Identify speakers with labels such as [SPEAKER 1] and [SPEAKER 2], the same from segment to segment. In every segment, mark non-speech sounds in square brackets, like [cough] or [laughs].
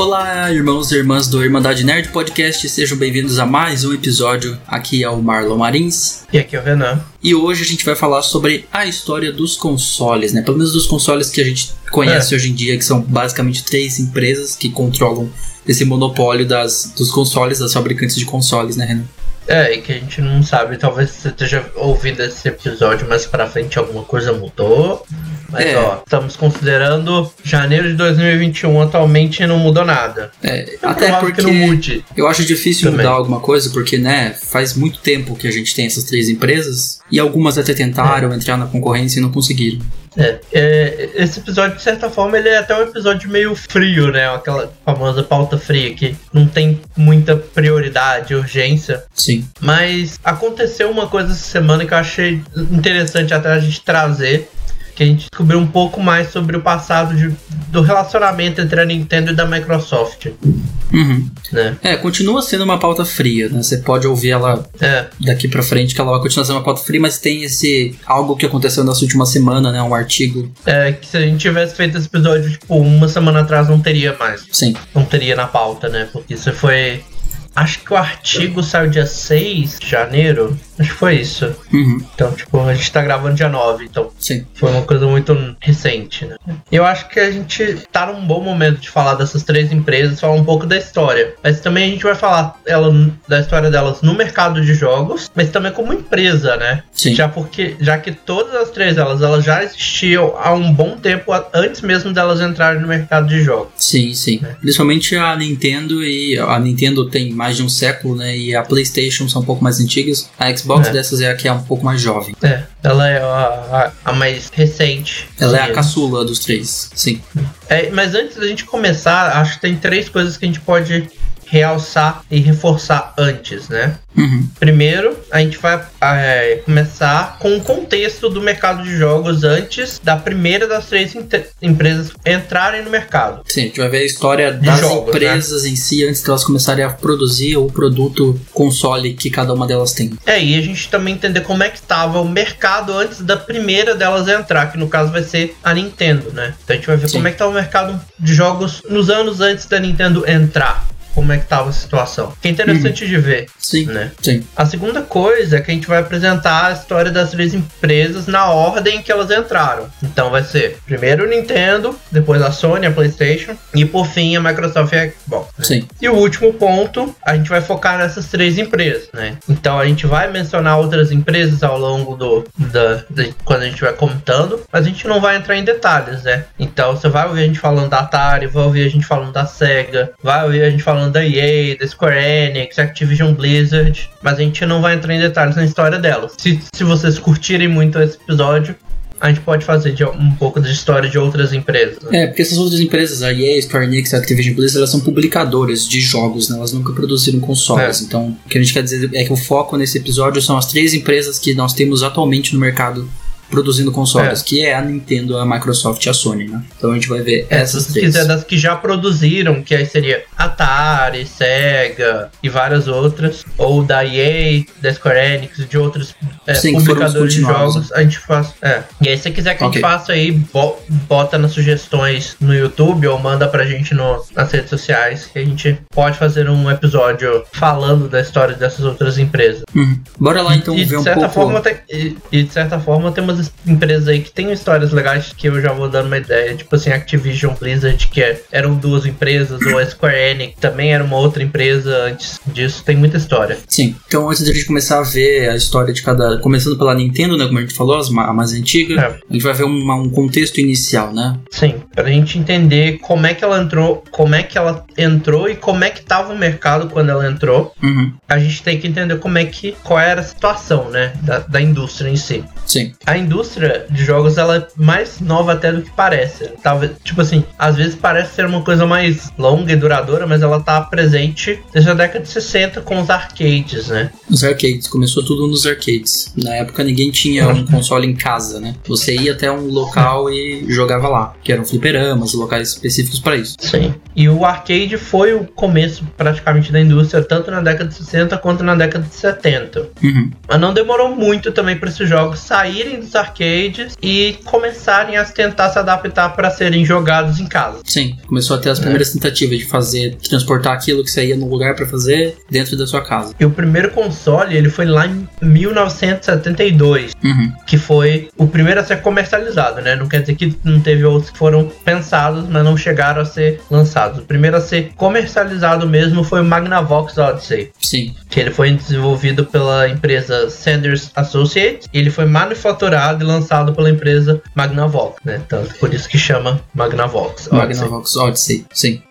[SPEAKER 1] Olá, irmãos e irmãs do Irmandade Nerd Podcast, sejam bem-vindos a mais um episódio. Aqui é o Marlon Marins.
[SPEAKER 2] E aqui é o Renan.
[SPEAKER 1] E hoje a gente vai falar sobre a história dos consoles, né? Pelo menos dos consoles que a gente conhece é. hoje em dia, que são basicamente três empresas que controlam esse monopólio das, dos consoles, das fabricantes de consoles, né, Renan?
[SPEAKER 2] É, e que a gente não sabe, talvez você esteja ouvindo esse episódio mais pra frente, alguma coisa mudou. Mas é. ó, estamos considerando janeiro de 2021 atualmente não mudou nada.
[SPEAKER 1] É, é até porque não mude. Eu acho difícil também. mudar alguma coisa, porque, né, faz muito tempo que a gente tem essas três empresas e algumas até tentaram é. entrar na concorrência e não conseguiram.
[SPEAKER 2] É, é, esse episódio, de certa forma, ele é até um episódio meio frio, né? Aquela famosa pauta fria que não tem muita prioridade, urgência.
[SPEAKER 1] Sim.
[SPEAKER 2] Mas aconteceu uma coisa essa semana que eu achei interessante até a gente trazer que a gente descobriu um pouco mais sobre o passado de, do relacionamento entre a Nintendo e da Microsoft.
[SPEAKER 1] Uhum. Né? É, continua sendo uma pauta fria, né? Você pode ouvir ela é. daqui para frente, que ela vai continuar sendo uma pauta fria, mas tem esse algo que aconteceu nessa última semana, né? Um artigo.
[SPEAKER 2] É, que se a gente tivesse feito esse episódio, tipo, uma semana atrás, não teria mais.
[SPEAKER 1] Sim.
[SPEAKER 2] Não teria na pauta, né? Porque isso foi Acho que o artigo saiu dia 6 de janeiro. Acho que foi isso.
[SPEAKER 1] Uhum.
[SPEAKER 2] Então, tipo, a gente tá gravando dia 9, então
[SPEAKER 1] Sim.
[SPEAKER 2] foi uma coisa muito recente, né? Eu acho que a gente tá num bom momento de falar dessas três empresas, falar um pouco da história. Mas também a gente vai falar ela, da história delas no mercado de jogos, mas também como empresa, né?
[SPEAKER 1] Sim.
[SPEAKER 2] Já porque, já que todas as três elas, elas já existiam há um bom tempo antes mesmo delas entrarem no mercado de jogos.
[SPEAKER 1] Sim, sim. É. Principalmente a Nintendo e a Nintendo tem mais de um século, né? E a PlayStation são um pouco mais antigas. A Xbox é. dessas é a que é um pouco mais jovem.
[SPEAKER 2] É, ela é a, a, a mais recente.
[SPEAKER 1] Ela é a caçula dos três, sim.
[SPEAKER 2] É, mas antes da gente começar, acho que tem três coisas que a gente pode realçar e reforçar antes, né?
[SPEAKER 1] Uhum.
[SPEAKER 2] Primeiro, a gente vai é, começar com o contexto do mercado de jogos antes da primeira das três empresas entrarem no mercado.
[SPEAKER 1] Sim, a gente vai ver a história das jogos, né? empresas né? em si antes de elas começarem a produzir o produto console que cada uma delas tem.
[SPEAKER 2] É, e a gente também entender como é que estava o mercado antes da primeira delas entrar, que no caso vai ser a Nintendo, né? Então a gente vai ver Sim. como é que estava o mercado de jogos nos anos antes da Nintendo entrar como é que estava a situação. Que é interessante de ver.
[SPEAKER 1] Sim.
[SPEAKER 2] Né?
[SPEAKER 1] Sim.
[SPEAKER 2] A segunda coisa é que a gente vai apresentar a história das três empresas na ordem que elas entraram. Então vai ser primeiro o Nintendo, depois a Sony, a PlayStation e por fim a Microsoft e a Xbox.
[SPEAKER 1] Né? Sim.
[SPEAKER 2] E o último ponto, a gente vai focar nessas três empresas, né? Então a gente vai mencionar outras empresas ao longo do da, quando a gente vai comentando, mas a gente não vai entrar em detalhes, né? Então você vai ouvir a gente falando da Atari, vai ouvir a gente falando da Sega, vai ouvir a gente falando falando da EA, da Square Enix, Activision Blizzard, mas a gente não vai entrar em detalhes na história delas. Se, se vocês curtirem muito esse episódio, a gente pode fazer de, um pouco de história de outras empresas.
[SPEAKER 1] É, porque essas outras empresas, a EA, Square Enix, a Activision Blizzard, elas são publicadoras de jogos, né? Elas nunca produziram consoles. É. Então, o que a gente quer dizer é que o foco nesse episódio são as três empresas que nós temos atualmente no mercado produzindo consoles, é. que é a Nintendo, a Microsoft e a Sony, né? Então a gente vai ver é, essas
[SPEAKER 2] se
[SPEAKER 1] três.
[SPEAKER 2] quiser das que já produziram, que aí seria Atari, Sega e várias outras, ou da EA, da Square Enix, de outros é, Sim, publicadores de jogos, a gente faz. É. E aí se quiser que okay. a gente faça aí, bota nas sugestões no YouTube ou manda pra gente no, nas redes sociais, que a gente pode fazer um episódio falando da história dessas outras empresas.
[SPEAKER 1] Uhum. Bora lá então
[SPEAKER 2] e,
[SPEAKER 1] ver
[SPEAKER 2] um
[SPEAKER 1] pouco.
[SPEAKER 2] Forma, tem, e, e de certa forma temos empresas aí que tem histórias legais que eu já vou dando uma ideia. Tipo assim, Activision Blizzard, que é, eram duas empresas, ou a Square Enix também era uma outra empresa antes disso. Tem muita história.
[SPEAKER 1] Sim. Então, antes de a gente começar a ver a história de cada. Começando pela Nintendo, né? Como a gente falou, a mais antiga, é. a gente vai ver uma, um contexto inicial, né?
[SPEAKER 2] Sim. Pra gente entender como é que ela entrou, como é que ela entrou e como é que tava o mercado quando ela entrou.
[SPEAKER 1] Uhum.
[SPEAKER 2] A gente tem que entender como é que. qual era a situação, né? Da, da indústria em si.
[SPEAKER 1] Sim.
[SPEAKER 2] A indústria de jogos ela é mais nova até do que parece. Talvez, tipo assim, às vezes parece ser uma coisa mais longa e duradoura, mas ela tá presente desde a década de 60 com os arcades, né?
[SPEAKER 1] Os arcades, começou tudo nos arcades. Na época ninguém tinha um console em casa, né? Você ia até um local e jogava lá, que eram fliperamas, locais específicos para isso.
[SPEAKER 2] Sim. E o arcade foi o começo praticamente da indústria, tanto na década de 60 quanto na década de 70.
[SPEAKER 1] Uhum.
[SPEAKER 2] Mas não demorou muito também para esses jogos saírem dos arcades e começarem a tentar se adaptar para serem jogados em casa.
[SPEAKER 1] Sim, começou a ter as primeiras tentativas de fazer, transportar aquilo que você ia no lugar pra fazer dentro da sua casa.
[SPEAKER 2] E o primeiro console, ele foi lá em 1972,
[SPEAKER 1] Uhum.
[SPEAKER 2] que foi o primeiro a ser comercializado, né? Não quer dizer que não teve outros que foram pensados, mas não chegaram a ser lançados. O primeiro a ser comercializado mesmo foi o Magnavox Odyssey,
[SPEAKER 1] Sim.
[SPEAKER 2] que ele foi desenvolvido pela empresa Sanders Associates, ele foi manufaturado e lançado pela empresa Magnavox, né? Tanto por isso que chama Magnavox Odyssey.
[SPEAKER 1] Magnavox Odyssey. Sim.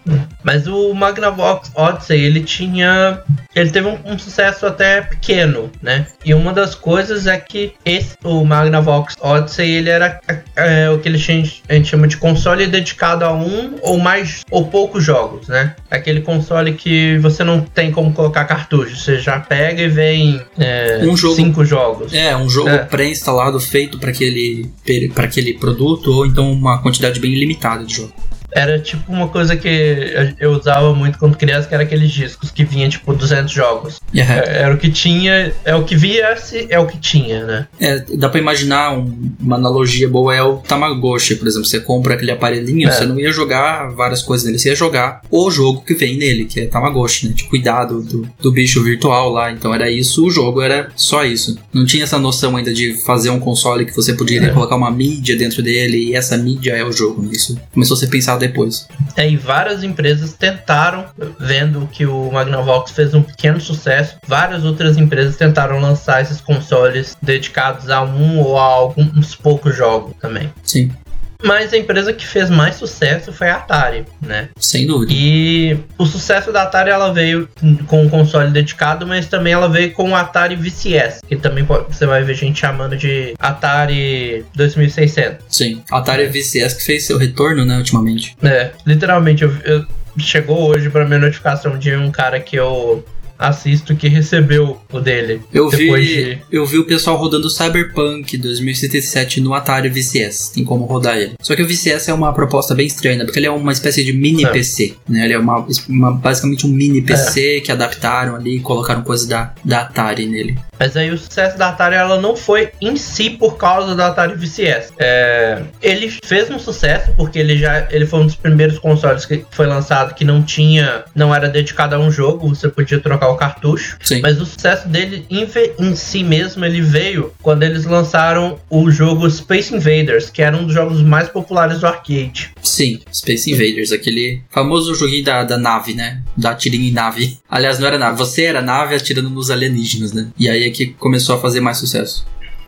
[SPEAKER 2] Mas o Magnavox Odyssey, ele tinha. Ele teve um, um sucesso até pequeno, né? E uma das coisas é que esse, o Magnavox Odyssey, ele era é, o que eles chamam- a gente chama de console dedicado a um ou mais ou poucos jogos, né? Aquele console que você não tem como colocar cartucho, você já pega e vem é,
[SPEAKER 1] Um jogo-
[SPEAKER 2] cinco jogos.
[SPEAKER 1] É, um jogo
[SPEAKER 2] É.
[SPEAKER 1] pré-instalado feito para aquele, aquele produto, ou então uma quantidade bem limitada de jogo.
[SPEAKER 2] Era tipo uma coisa que eu usava muito quando criança, que era aqueles discos que vinha tipo 200 jogos.
[SPEAKER 1] É,
[SPEAKER 2] Era o que tinha, é o que viesse, é o que tinha, né?
[SPEAKER 1] é, dá pra imaginar um- uma analogia boa é o Tamagotchi, por exemplo. Você compra aquele aparelhinho,
[SPEAKER 2] É.
[SPEAKER 1] você não ia jogar várias coisas nele, você ia jogar o jogo que vem nele, que é Tamagotchi, né? De cuidado do, do bicho virtual lá. Então era isso, o jogo era só isso. Não tinha essa noção ainda de fazer um console que você podia
[SPEAKER 2] É.
[SPEAKER 1] colocar uma mídia dentro dele e essa mídia é o jogo. né? Isso começou a ser pensado depois.
[SPEAKER 2] É, e várias empresas tentaram, vendo que o Magnavox fez um pequeno sucesso, várias outras empresas tentaram lançar esses consoles dedicados a um ou a alguns poucos jogos também.
[SPEAKER 1] Sim,
[SPEAKER 2] Mas a empresa que fez mais sucesso foi a Atari, né?
[SPEAKER 1] sem dúvida.
[SPEAKER 2] E o sucesso da Atari ela veio com um console dedicado, mas também ela veio com o Atari VCS, que também pode- você vai ver gente chamando de Atari 2600.
[SPEAKER 1] Sim. Atari VCS que fez seu retorno, né, ultimamente.
[SPEAKER 2] É, literalmente, eu, eu- chegou hoje pra minha notificação de um cara que eu assisto que recebeu o dele.
[SPEAKER 1] Eu vi,
[SPEAKER 2] de-
[SPEAKER 1] eu vi o pessoal rodando Cyberpunk 2077 no Atari VCS. Tem como rodar ele. Só que o VCS é uma proposta bem estranha, porque ele é uma espécie de mini
[SPEAKER 2] É.
[SPEAKER 1] PC. Né? Ele é uma, uma- basicamente um mini PC que adaptaram ali e colocaram coisa da, da Atari nele.
[SPEAKER 2] Mas aí o sucesso da Atari ela não foi em si por causa da Atari VCS. É, ele fez um sucesso porque ele já ele foi um dos primeiros consoles que foi lançado que não tinha, não era dedicado a um jogo, você podia trocar o cartucho.
[SPEAKER 1] Sim.
[SPEAKER 2] Mas o sucesso dele em, em si mesmo ele veio quando eles lançaram o jogo Space Invaders, que era um dos jogos mais populares do arcade.
[SPEAKER 1] Sim, Space Invaders, aquele famoso joguinho da, da nave, né? Da tirinha em nave. Aliás, não era nave, você era nave atirando nos alienígenas, né? E aí que começou a fazer mais sucesso.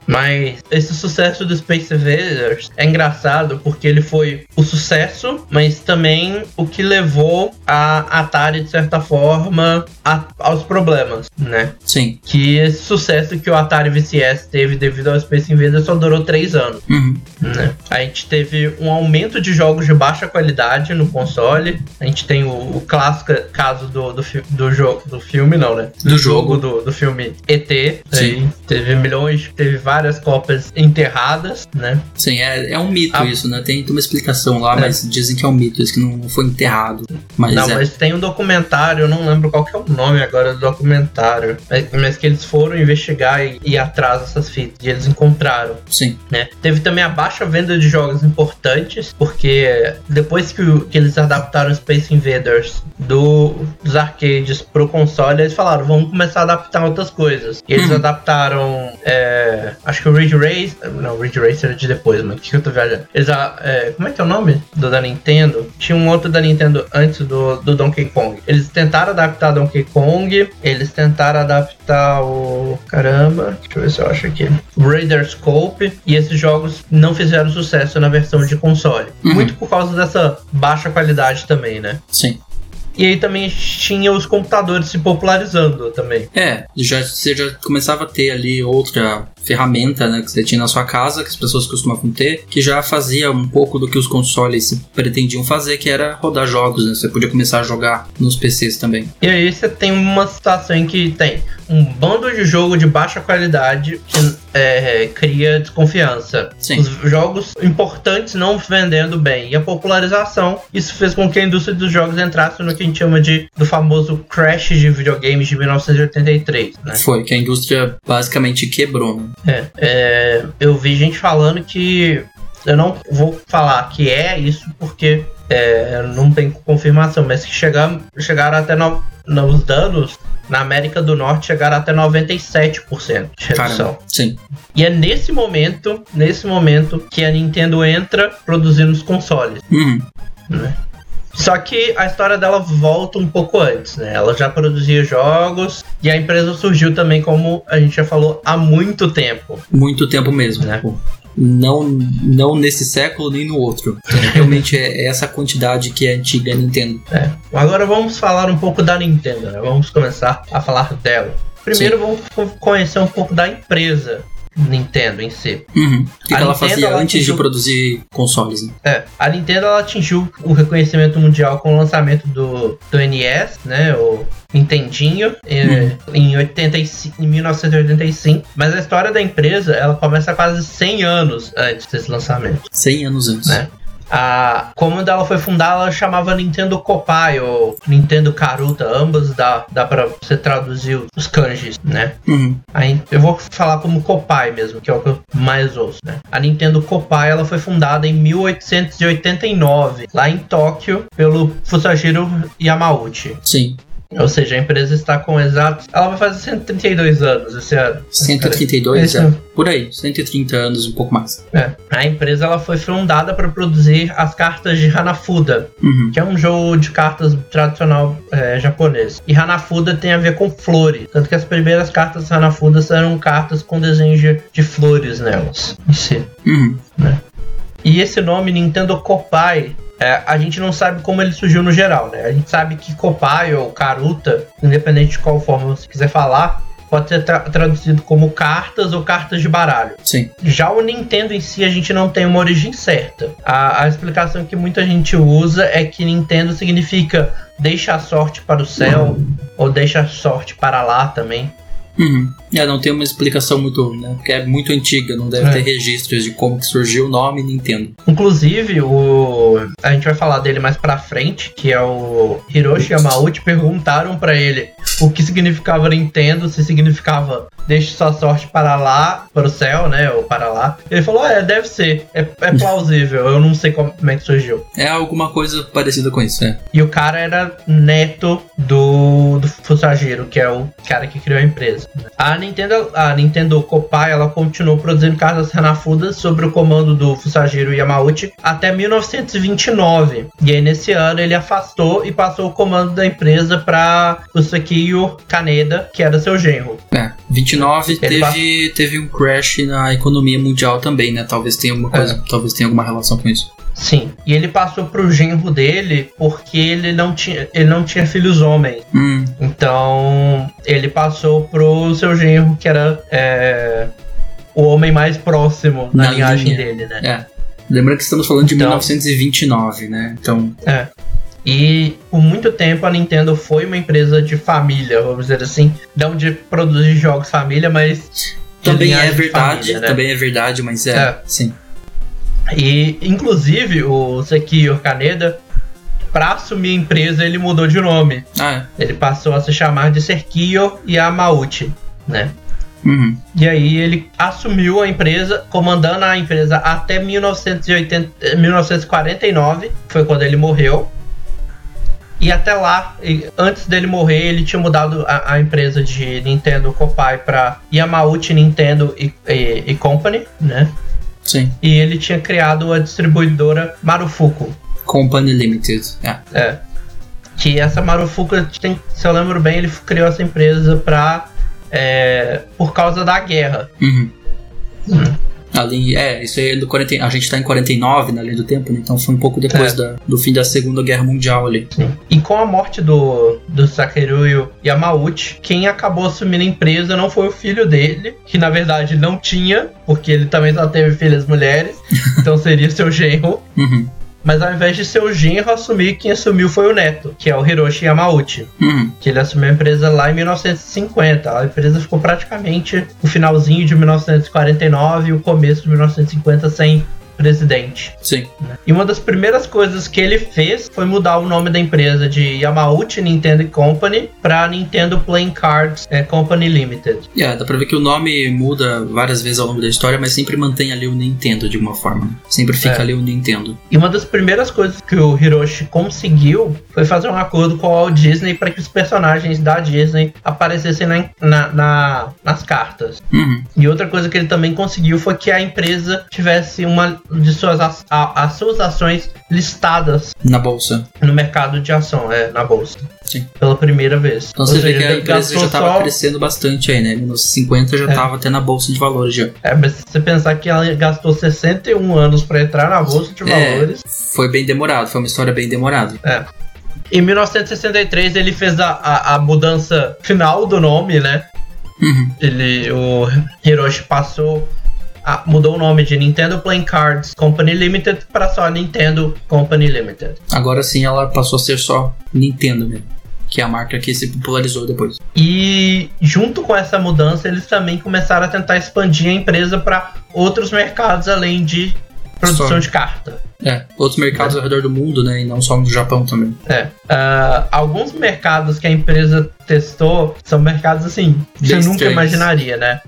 [SPEAKER 2] Mas esse sucesso do Space Invaders é engraçado porque ele foi o sucesso, mas também o que levou a Atari, de certa forma, a- aos problemas, né?
[SPEAKER 1] Sim.
[SPEAKER 2] Que esse sucesso que o Atari VCS teve devido ao Space Invaders só durou três anos.
[SPEAKER 1] Uhum.
[SPEAKER 2] né? A gente teve um aumento de jogos de baixa qualidade no console. A gente tem o, o clássico caso do, do, do jogo do filme, não, né?
[SPEAKER 1] Do jogo.
[SPEAKER 2] do, do filme ET.
[SPEAKER 1] Sim.
[SPEAKER 2] Aí teve milhões, teve várias cópias enterradas, né?
[SPEAKER 1] Sim, é, é um mito
[SPEAKER 2] Ah.
[SPEAKER 1] isso, né? Tem, uma explicação lá,
[SPEAKER 2] É.
[SPEAKER 1] mas dizem que é um mito, isso que não foi enterrado. Mas
[SPEAKER 2] não,
[SPEAKER 1] é.
[SPEAKER 2] mas tem um documentário, eu não lembro qual que é o nome agora do documentário, mas, mas que eles foram investigar e ir atrás dessas fitas e eles encontraram.
[SPEAKER 1] Sim,
[SPEAKER 2] né? Teve também a baixa venda de jogos importantes, porque depois que, o- que eles adaptaram Space Invaders do, dos arcades pro console, eles falaram, vamos começar a adaptar outras coisas. E eles
[SPEAKER 1] Uhum.
[SPEAKER 2] adaptaram, é, acho que o Ridge Racer, não, o Ridge Racer é de depois, que, que eu tô viajando? Eles, ah, é, como é que é o nome do da Nintendo? Tinha um outro da Nintendo antes do, do Donkey Kong. Eles tentaram adaptar Donkey Kong, eles tentaram adaptar o... caramba, deixa eu ver se eu acho aqui. Raider Scope, e esses jogos não fizeram sucesso na versão de console.
[SPEAKER 1] Uhum.
[SPEAKER 2] Muito por causa dessa baixa qualidade também, né?
[SPEAKER 1] sim.
[SPEAKER 2] E aí também tinha os computadores se popularizando também.
[SPEAKER 1] É, já, você já começava a ter ali outra ferramenta né, que você tinha na sua casa, que as pessoas costumavam ter, que já fazia um pouco do que os consoles se pretendiam fazer, que era rodar jogos, né? Você podia começar a jogar nos PCs também.
[SPEAKER 2] E aí você tem uma situação em que tem um bando de jogo de baixa qualidade que é, cria desconfiança.
[SPEAKER 1] Sim.
[SPEAKER 2] Os jogos importantes não vendendo bem. E a popularização, isso fez com que a indústria dos jogos entrasse no que a gente chama de do famoso crash de videogames de 1983, né?
[SPEAKER 1] Foi, que a indústria basicamente quebrou, né?
[SPEAKER 2] É, é, eu vi gente falando que eu não vou falar que é isso porque é, não tem confirmação, mas que chegar, chegaram até no, nos danos na América do Norte chegaram até 97% de redução. Caramba,
[SPEAKER 1] sim.
[SPEAKER 2] E é nesse momento, nesse momento que a Nintendo entra produzindo os consoles.
[SPEAKER 1] Uhum.
[SPEAKER 2] Né? Só que a história dela volta um pouco antes, né? Ela já produzia jogos e a empresa surgiu também, como a gente já falou, há muito tempo.
[SPEAKER 1] Muito tempo mesmo, né? Não, não nesse século nem no outro. Realmente é essa quantidade que é antiga a Nintendo.
[SPEAKER 2] É. Agora vamos falar um pouco da Nintendo, né? Vamos começar a falar dela. Primeiro Sim. vamos conhecer um pouco da empresa. Nintendo em si.
[SPEAKER 1] Uhum. O que, que ela fazia ela antes atingiu... de produzir consoles? Né?
[SPEAKER 2] É, a Nintendo ela atingiu o reconhecimento mundial com o lançamento do, do NES, né? O Nintendinho, uhum. em, 85, em 1985. Mas a história da empresa ela começa quase 100 anos antes desse lançamento.
[SPEAKER 1] 100 anos antes.
[SPEAKER 2] Né? A, quando ela foi fundada, ela chamava Nintendo Kopai ou Nintendo Karuta, ambas dá, dá pra você traduzir os kanjis, né?
[SPEAKER 1] Uhum.
[SPEAKER 2] Aí eu vou falar como Kopai mesmo, que é o que eu mais ouço, né? A Nintendo Kopai, ela foi fundada em 1889, lá em Tóquio, pelo Fusajiro Yamauchi.
[SPEAKER 1] Sim.
[SPEAKER 2] Ou seja, a empresa está com exatos. Ela vai fazer 132 anos esse ano.
[SPEAKER 1] 132, é. Por aí, 130 anos, um pouco mais.
[SPEAKER 2] É. A empresa ela foi fundada para produzir as cartas de Hanafuda,
[SPEAKER 1] uhum.
[SPEAKER 2] que é um jogo de cartas tradicional é, japonês. E Hanafuda tem a ver com flores. Tanto que as primeiras cartas de Hanafuda eram cartas com desenhos de, de flores nelas. Em si.
[SPEAKER 1] Uhum.
[SPEAKER 2] Né? E esse nome Nintendo Kopai é, a gente não sabe como ele surgiu no geral, né? A gente sabe que Kopai ou Karuta, independente de qual forma você quiser falar, pode ser tra traduzido como cartas ou cartas de baralho.
[SPEAKER 1] Sim.
[SPEAKER 2] Já o Nintendo em si, a gente não tem uma origem certa. A, a explicação que muita gente usa é que Nintendo significa deixa a sorte para o céu, uhum. ou deixa a sorte para lá também.
[SPEAKER 1] Uhum. É, não tem uma explicação muito, né? Porque é muito antiga, não deve é. ter registros de como que surgiu o nome Nintendo.
[SPEAKER 2] Inclusive, o a gente vai falar dele mais pra frente, que é o Hiroshi Yamauchi, perguntaram para ele o que significava Nintendo, se significava deixe sua sorte para lá, para o céu, né? Ou para lá. Ele falou: é, deve ser. É, é [laughs] plausível. Eu não sei como, como, é que surgiu.
[SPEAKER 1] É alguma coisa parecida com isso, né?
[SPEAKER 2] E o cara era neto do, do Fusajiro, que é o cara que criou a empresa. A Nintendo, a Nintendo Kopai, ela continuou produzindo cartas Hanafuda sob o comando do Fusajiro Yamauchi até 1929. E aí, nesse ano, ele afastou e passou o comando da empresa para o Sekiyo Kaneda, que era seu genro.
[SPEAKER 1] É, 29 teve, teve um crash na economia mundial também, né? Talvez tenha alguma coisa, é. talvez tenha alguma relação com isso.
[SPEAKER 2] Sim, e ele passou pro genro dele porque ele não tinha, ele não tinha filhos homens.
[SPEAKER 1] Hum.
[SPEAKER 2] Então ele passou pro seu genro, que era é, o homem mais próximo na, na linhagem linha. dele, né?
[SPEAKER 1] É. Lembrando que estamos falando de então, 1929, né? Então.
[SPEAKER 2] É. E por muito tempo a Nintendo foi uma empresa de família, vamos dizer assim. Não de produzir jogos família, mas.
[SPEAKER 1] Também é verdade, família, né? também é verdade, mas é, é. sim.
[SPEAKER 2] E, inclusive, o Sekio Kaneda, para assumir a empresa, ele mudou de nome.
[SPEAKER 1] Ah,
[SPEAKER 2] é. Ele passou a se chamar de Serkio Yamauchi, né?
[SPEAKER 1] Uhum.
[SPEAKER 2] E aí ele assumiu a empresa, comandando a empresa até 1980, 1949, foi quando ele morreu. E até lá, antes dele morrer, ele tinha mudado a, a empresa de Nintendo Kopai para Yamauchi Nintendo e, e, e Company, né?
[SPEAKER 1] Sim.
[SPEAKER 2] E ele tinha criado a distribuidora Marufuku.
[SPEAKER 1] Company Limited. É.
[SPEAKER 2] é. Que essa Marufuku, tem, se eu lembro bem, ele criou essa empresa pra. É, por causa da guerra.
[SPEAKER 1] Uhum. Uhum. Ali, é, isso aí é do 40, a gente tá em 49 na linha do tempo, né? Então foi um pouco depois é. da, do fim da Segunda Guerra Mundial ali.
[SPEAKER 2] E com a morte do, do Sakeruyo Yamauchi, quem acabou assumindo a empresa não foi o filho dele, que na verdade não tinha, porque ele também só teve filhas mulheres, [laughs] então seria seu genro.
[SPEAKER 1] Uhum.
[SPEAKER 2] Mas ao invés de ser o genro assumir, quem assumiu foi o neto, que é o Hiroshi Yamauchi.
[SPEAKER 1] Uhum.
[SPEAKER 2] Que ele assumiu a empresa lá em 1950. A empresa ficou praticamente o finalzinho de 1949 e o começo de 1950 sem presidente.
[SPEAKER 1] Sim.
[SPEAKER 2] E uma das primeiras coisas que ele fez foi mudar o nome da empresa de Yamauchi Nintendo Company para Nintendo Playing Cards eh, Company Limited.
[SPEAKER 1] É, dá pra ver que o nome muda várias vezes ao longo da história, mas sempre mantém ali o Nintendo de alguma forma. Sempre fica
[SPEAKER 2] É.
[SPEAKER 1] ali o Nintendo.
[SPEAKER 2] E uma das primeiras coisas que o Hiroshi conseguiu foi fazer um acordo com a Walt Disney para que os personagens da Disney aparecessem na, na- na- nas cartas.
[SPEAKER 1] Uhum.
[SPEAKER 2] E outra coisa que ele também conseguiu foi que a empresa tivesse uma de suas, ac- a- as suas ações listadas
[SPEAKER 1] Na bolsa.
[SPEAKER 2] no mercado de ação, é, na bolsa.
[SPEAKER 1] Sim.
[SPEAKER 2] Pela primeira vez.
[SPEAKER 1] Então
[SPEAKER 2] Ou
[SPEAKER 1] você vê
[SPEAKER 2] seja,
[SPEAKER 1] que a empresa já
[SPEAKER 2] gastou
[SPEAKER 1] tava
[SPEAKER 2] só-
[SPEAKER 1] crescendo bastante aí, né? Nos 50 já
[SPEAKER 2] É.
[SPEAKER 1] tava até na bolsa de valores já.
[SPEAKER 2] É, mas se você pensar que ela gastou 61 anos para entrar na bolsa de
[SPEAKER 1] É.
[SPEAKER 2] valores.
[SPEAKER 1] Foi bem demorado, foi uma história bem demorada.
[SPEAKER 2] É. Em 1963 ele fez a, a, a mudança final do nome, né?
[SPEAKER 1] Uhum.
[SPEAKER 2] Ele, o Hiroshi passou, a- mudou o nome de Nintendo Playing Cards Company Limited para só Nintendo Company Limited.
[SPEAKER 1] Agora sim ela passou a ser só Nintendo mesmo. Que é a marca que se popularizou depois.
[SPEAKER 2] E junto com essa mudança eles também começaram a tentar expandir a empresa para outros mercados além de produção
[SPEAKER 1] Só.
[SPEAKER 2] de carta.
[SPEAKER 1] É, outros mercados ao redor do mundo, né? E não só no Japão também.
[SPEAKER 2] É. Ah, alguns mercados que a empresa testou são mercados assim, que você nunca imaginaria, né?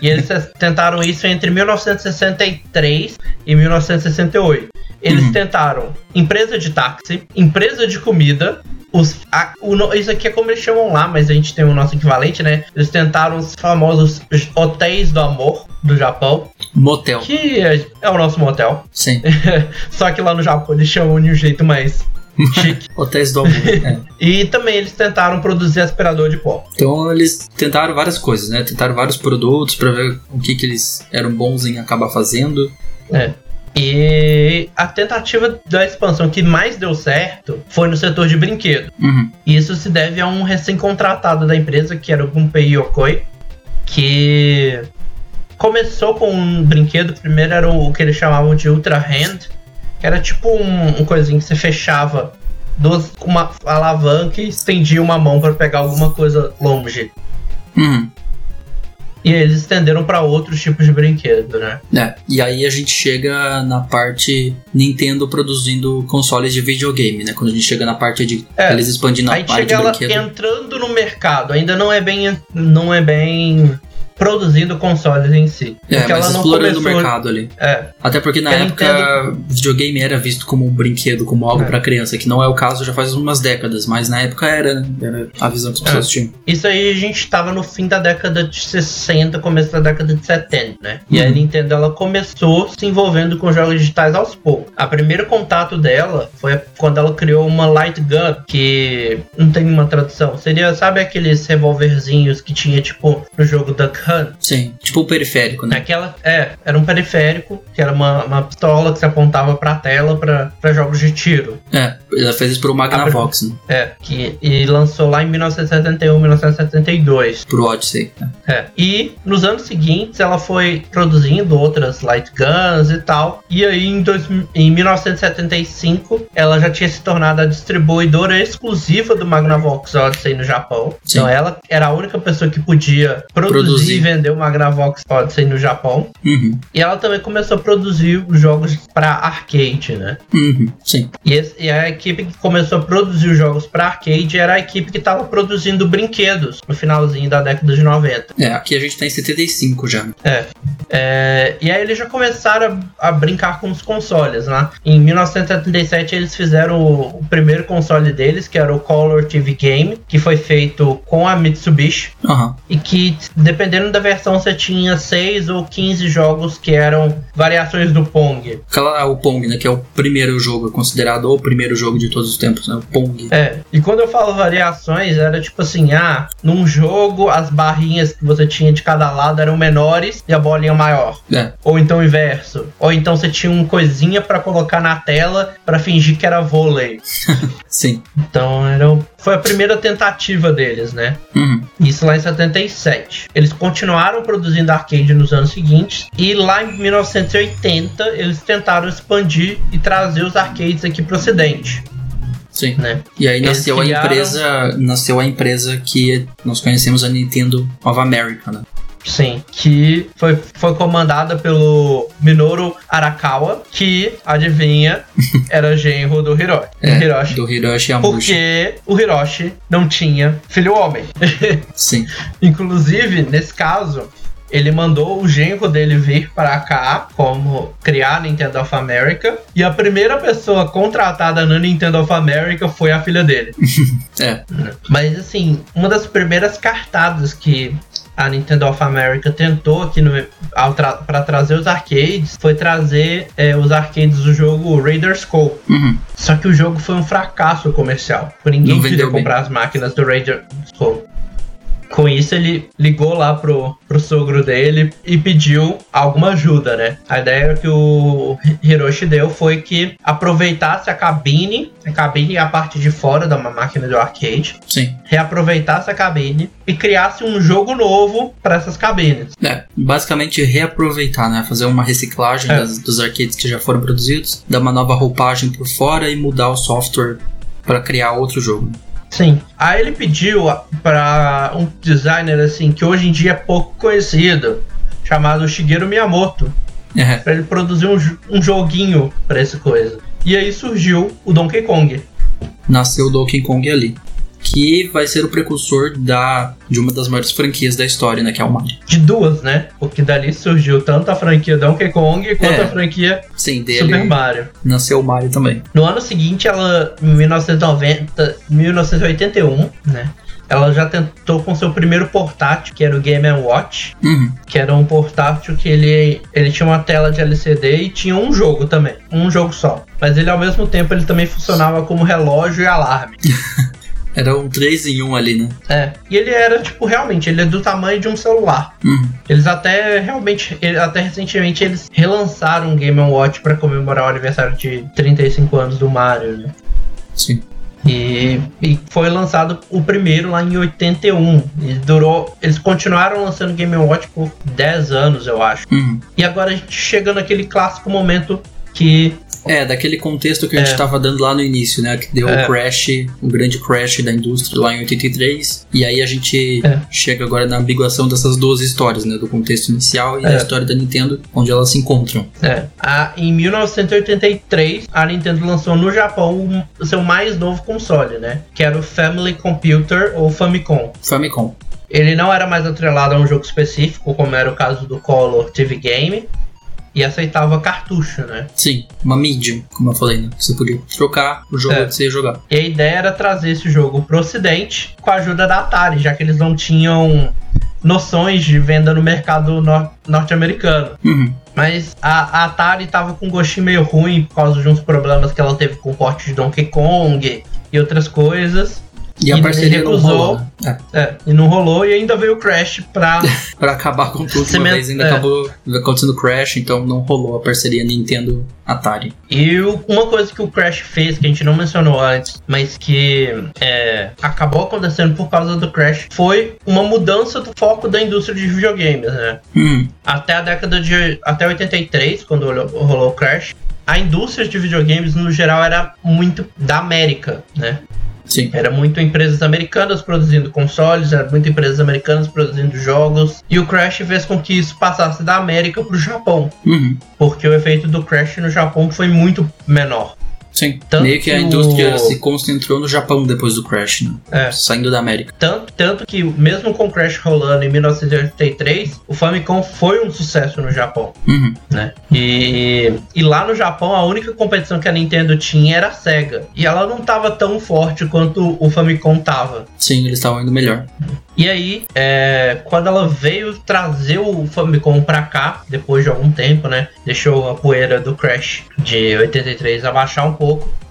[SPEAKER 2] E eles tentaram isso entre 1963 e 1968. Eles
[SPEAKER 1] Uhum.
[SPEAKER 2] tentaram empresa de táxi, empresa de comida. Os, a- o isso aqui é como eles chamam lá, mas a gente tem o nosso equivalente, né? Eles tentaram os famosos hotéis do amor do Japão,
[SPEAKER 1] Motel.
[SPEAKER 2] que é, é o nosso motel.
[SPEAKER 1] Sim. [laughs]
[SPEAKER 2] Só que lá no Japão eles chamam de um jeito mais chique. [laughs]
[SPEAKER 1] Hotéis do amor. é.
[SPEAKER 2] E também eles tentaram produzir aspirador de pó.
[SPEAKER 1] Então eles tentaram várias coisas, né? Tentaram vários produtos pra ver o que, que eles eram bons em acabar fazendo.
[SPEAKER 2] É. E a tentativa da expansão que mais deu certo foi no setor de brinquedo.
[SPEAKER 1] Uhum.
[SPEAKER 2] E isso se deve a um recém-contratado da empresa, que era o Gunpei Yokoi, que começou com um brinquedo. Primeiro era o que eles chamavam de Ultra Hand, que era tipo um, um coisinho que você fechava duas, uma alavanca e estendia uma mão para pegar alguma coisa longe.
[SPEAKER 1] Uhum.
[SPEAKER 2] E aí eles estenderam para outros tipos de brinquedo, né?
[SPEAKER 1] É, e aí a gente chega na parte Nintendo produzindo consoles de videogame, né? Quando a gente chega na parte de
[SPEAKER 2] É,
[SPEAKER 1] eles expandindo a
[SPEAKER 2] Aí
[SPEAKER 1] parte de
[SPEAKER 2] chega ela
[SPEAKER 1] brinquedo.
[SPEAKER 2] entrando no mercado, ainda não é bem, não é bem produzindo consoles em si.
[SPEAKER 1] É,
[SPEAKER 2] porque
[SPEAKER 1] mas explorando
[SPEAKER 2] começou.
[SPEAKER 1] o mercado ali.
[SPEAKER 2] É,
[SPEAKER 1] Até porque na
[SPEAKER 2] Porque a
[SPEAKER 1] época videogame era visto como um brinquedo, como algo
[SPEAKER 2] É.
[SPEAKER 1] pra criança, que não é o caso já faz umas décadas, mas na época era, era a visão que as
[SPEAKER 2] É.
[SPEAKER 1] pessoas tinham.
[SPEAKER 2] isso aí a gente tava no fim da década de 60, começo da década de 70, né? E a
[SPEAKER 1] Uhum.
[SPEAKER 2] Nintendo ela começou se envolvendo com jogos digitais aos poucos. A primeiro contato dela foi quando ela criou uma light gun, que não tem uma tradução. Seria, sabe aqueles revolverzinhos que tinha tipo no jogo Duck Hunt?
[SPEAKER 1] Sim, tipo o periférico, né?
[SPEAKER 2] Aquela, é, era um periférico, que era uma, uma pistola que se apontava pra tela pra pra jogos de tiro.
[SPEAKER 1] É, ela fez isso pro Magnavox, né?
[SPEAKER 2] É, que, e lançou lá em 1971, 1972.
[SPEAKER 1] Pro Odyssey. né?
[SPEAKER 2] É. E nos anos seguintes ela foi produzindo outras light guns e tal. E aí em, dois, em 1975 ela já tinha se tornado a distribuidora exclusiva do Magnavox Odyssey no Japão.
[SPEAKER 1] Sim.
[SPEAKER 2] Então ela era a única pessoa que podia produzir,
[SPEAKER 1] Produzir.
[SPEAKER 2] vender o Magnavox Odyssey no Japão.
[SPEAKER 1] Uhum,
[SPEAKER 2] E ela também começou a produzir os jogos para arcade, né?
[SPEAKER 1] uhum, sim.
[SPEAKER 2] E, esse- e a equipe que começou a produzir os jogos para arcade era a equipe que estava produzindo brinquedos no finalzinho da década de 90.
[SPEAKER 1] É, aqui a gente tá em 75 já.
[SPEAKER 2] É, e aí eles já começaram a, a brincar com os consoles, né? Em 1977 eles fizeram o, o primeiro console deles, que era o Color TV Game, que foi feito com a Mitsubishi
[SPEAKER 1] Aham.
[SPEAKER 2] e que dependendo da versão você tinha 6 ou 15 jogos que eram variações do Pong.
[SPEAKER 1] Aquela, o Pong, né? Que é o primeiro jogo, considerado o primeiro jogo de todos os tempos, né? O Pong.
[SPEAKER 2] É, e quando eu falo variações, era tipo assim, ah, num jogo as barrinhas que você tinha de cada lado eram menores e a bolinha maior.
[SPEAKER 1] É.
[SPEAKER 2] Ou então o inverso. Ou então você tinha uma coisinha pra colocar na tela pra fingir que era vôlei. [laughs]
[SPEAKER 1] Sim.
[SPEAKER 2] Então era, foi a primeira tentativa deles, né?
[SPEAKER 1] Uhum.
[SPEAKER 2] Isso lá em 77. Eles continuaram produzindo arcade nos anos seguintes. E lá em 1980 eles tentaram expandir e trazer os arcades aqui pro ocidente,
[SPEAKER 1] Sim.
[SPEAKER 2] né?
[SPEAKER 1] E aí nasceu
[SPEAKER 2] criaram-
[SPEAKER 1] a empresa. Nasceu a empresa que nós conhecemos a Nintendo of America, né?
[SPEAKER 2] Sim, que foi, foi comandada pelo Minoru Arakawa, que, adivinha, [laughs] era genro do Hiroshi.
[SPEAKER 1] É,
[SPEAKER 2] Hiroshi.
[SPEAKER 1] do Hiroshi Yamauchi.
[SPEAKER 2] Porque o Hiroshi não tinha filho homem. [laughs]
[SPEAKER 1] Sim.
[SPEAKER 2] Inclusive, nesse caso, ele mandou o genro dele vir para cá, como criar a Nintendo of America. E a primeira pessoa contratada na Nintendo of America foi a filha dele. [laughs]
[SPEAKER 1] É.
[SPEAKER 2] Mas assim, uma das primeiras cartadas que a Nintendo of America tentou aqui para trazer os arcades foi trazer é, os arcades do jogo Raiders Co.
[SPEAKER 1] Uhum.
[SPEAKER 2] Só que o jogo foi um fracasso comercial. Ninguém
[SPEAKER 1] Não
[SPEAKER 2] queria comprar as máquinas do Raiders Co. Com isso, ele ligou lá pro, pro sogro dele e pediu alguma ajuda, né? A ideia que o Hiroshi deu foi que aproveitasse a cabine, a cabine e a parte de fora da máquina do arcade,
[SPEAKER 1] Sim.
[SPEAKER 2] reaproveitasse a cabine e criasse um jogo novo para essas cabines.
[SPEAKER 1] É, basicamente reaproveitar, né? Fazer uma reciclagem
[SPEAKER 2] É.
[SPEAKER 1] das- dos arcades que já foram produzidos, dar uma nova roupagem por fora e mudar o software para criar outro jogo.
[SPEAKER 2] Sim. Aí ele pediu para um designer assim que hoje em dia é pouco conhecido, chamado Shigeru Miyamoto,
[SPEAKER 1] É,
[SPEAKER 2] para ele produzir um, um joguinho para essa coisa. E aí surgiu o Donkey Kong.
[SPEAKER 1] nasceu o Donkey Kong ali. Que vai ser o precursor da, de uma das maiores franquias da história, né? Que é o Mario.
[SPEAKER 2] De duas, né? Porque dali surgiu tanto a franquia Donkey Kong quanto
[SPEAKER 1] É.
[SPEAKER 2] a franquia
[SPEAKER 1] Sim,
[SPEAKER 2] Super Mario.
[SPEAKER 1] nasceu o Mario também.
[SPEAKER 2] No ano seguinte, ela, em 1990, 1981, né? Ela já tentou com seu primeiro portátil, que era o Game Watch,
[SPEAKER 1] Uhum.
[SPEAKER 2] que era um portátil que ele, ele tinha uma tela de LCD e tinha um jogo também, um jogo só. Mas ele ao mesmo tempo ele também funcionava como relógio e alarme. [laughs]
[SPEAKER 1] Era um 3 em 1 ali, né?
[SPEAKER 2] É. E ele era tipo realmente, ele é do tamanho de um celular.
[SPEAKER 1] Uhum.
[SPEAKER 2] Eles até realmente, ele- até recentemente eles relançaram o Game Watch para comemorar o aniversário de 35 anos do Mario, né?
[SPEAKER 1] Sim.
[SPEAKER 2] E, e foi lançado o primeiro lá em 81. E durou. Eles continuaram lançando Game Watch por 10 anos, eu acho.
[SPEAKER 1] Uhum.
[SPEAKER 2] E agora a gente chega naquele clássico momento que.
[SPEAKER 1] É, daquele contexto que a gente
[SPEAKER 2] É.
[SPEAKER 1] estava dando lá no início, né? Que deu
[SPEAKER 2] É.
[SPEAKER 1] o crash, o grande crash da indústria lá em 83. E aí a gente
[SPEAKER 2] É.
[SPEAKER 1] chega agora na ambiguação dessas duas histórias, né? Do contexto inicial e
[SPEAKER 2] É.
[SPEAKER 1] da história da Nintendo, onde elas se encontram.
[SPEAKER 2] É, a, em 1983, a Nintendo lançou no Japão o seu mais novo console, né? Que era o Family Computer ou Famicom.
[SPEAKER 1] Famicom.
[SPEAKER 2] Ele não era mais atrelado a um jogo específico, como era o caso do Color TV Game, e aceitava cartucho, né?
[SPEAKER 1] Sim, uma medium, como eu falei, né? Você podia trocar o jogo
[SPEAKER 2] É.
[SPEAKER 1] que você ia jogar.
[SPEAKER 2] E a ideia era trazer esse jogo pro ocidente com a ajuda da Atari, já que eles não tinham noções de venda no mercado nor- norte-americano.
[SPEAKER 1] Uhum.
[SPEAKER 2] Mas a, a Atari tava com um gostinho meio ruim por causa de uns problemas que ela teve com o porte de Donkey Kong e outras coisas.
[SPEAKER 1] E a
[SPEAKER 2] E
[SPEAKER 1] parceria
[SPEAKER 2] ele
[SPEAKER 1] não rolou, né? É.
[SPEAKER 2] É, e não rolou e ainda veio o Crash pra. [laughs]
[SPEAKER 1] Pra acabar com tudo, uma
[SPEAKER 2] Cement-
[SPEAKER 1] vez ainda
[SPEAKER 2] é.
[SPEAKER 1] acabou acontecendo crash, então não rolou a parceria Nintendo-Atari.
[SPEAKER 2] E o- uma coisa que o Crash fez, que a gente não mencionou antes, mas que é, acabou acontecendo por causa do Crash, foi uma mudança do foco da indústria de videogames, né?
[SPEAKER 1] Hum,
[SPEAKER 2] Até a década de. Até 83, quando rolou o Crash, a indústria de videogames no geral era muito da América, né?
[SPEAKER 1] Sim.
[SPEAKER 2] Era muito empresas americanas produzindo consoles, era muito empresas americanas produzindo jogos. E o Crash fez com que isso passasse da América pro Japão.
[SPEAKER 1] Uhum.
[SPEAKER 2] Porque o efeito do Crash no Japão foi muito menor.
[SPEAKER 1] Sim.
[SPEAKER 2] Tanto
[SPEAKER 1] Meio que a
[SPEAKER 2] que o-
[SPEAKER 1] indústria se concentrou no Japão depois do crash, né?
[SPEAKER 2] É.
[SPEAKER 1] Saindo da América.
[SPEAKER 2] Tanto, tanto que, mesmo com o Crash rolando em 1983, o Famicom foi um sucesso no Japão.
[SPEAKER 1] Uhum.
[SPEAKER 2] né? E, e lá no Japão a única competição que a Nintendo tinha era a Sega. E ela não tava tão forte quanto o Famicom tava.
[SPEAKER 1] Sim, eles estavam indo melhor.
[SPEAKER 2] E aí, é, quando ela veio trazer o Famicom pra cá, depois de algum tempo, né? Deixou a poeira do Crash de 83 abaixar um pouco.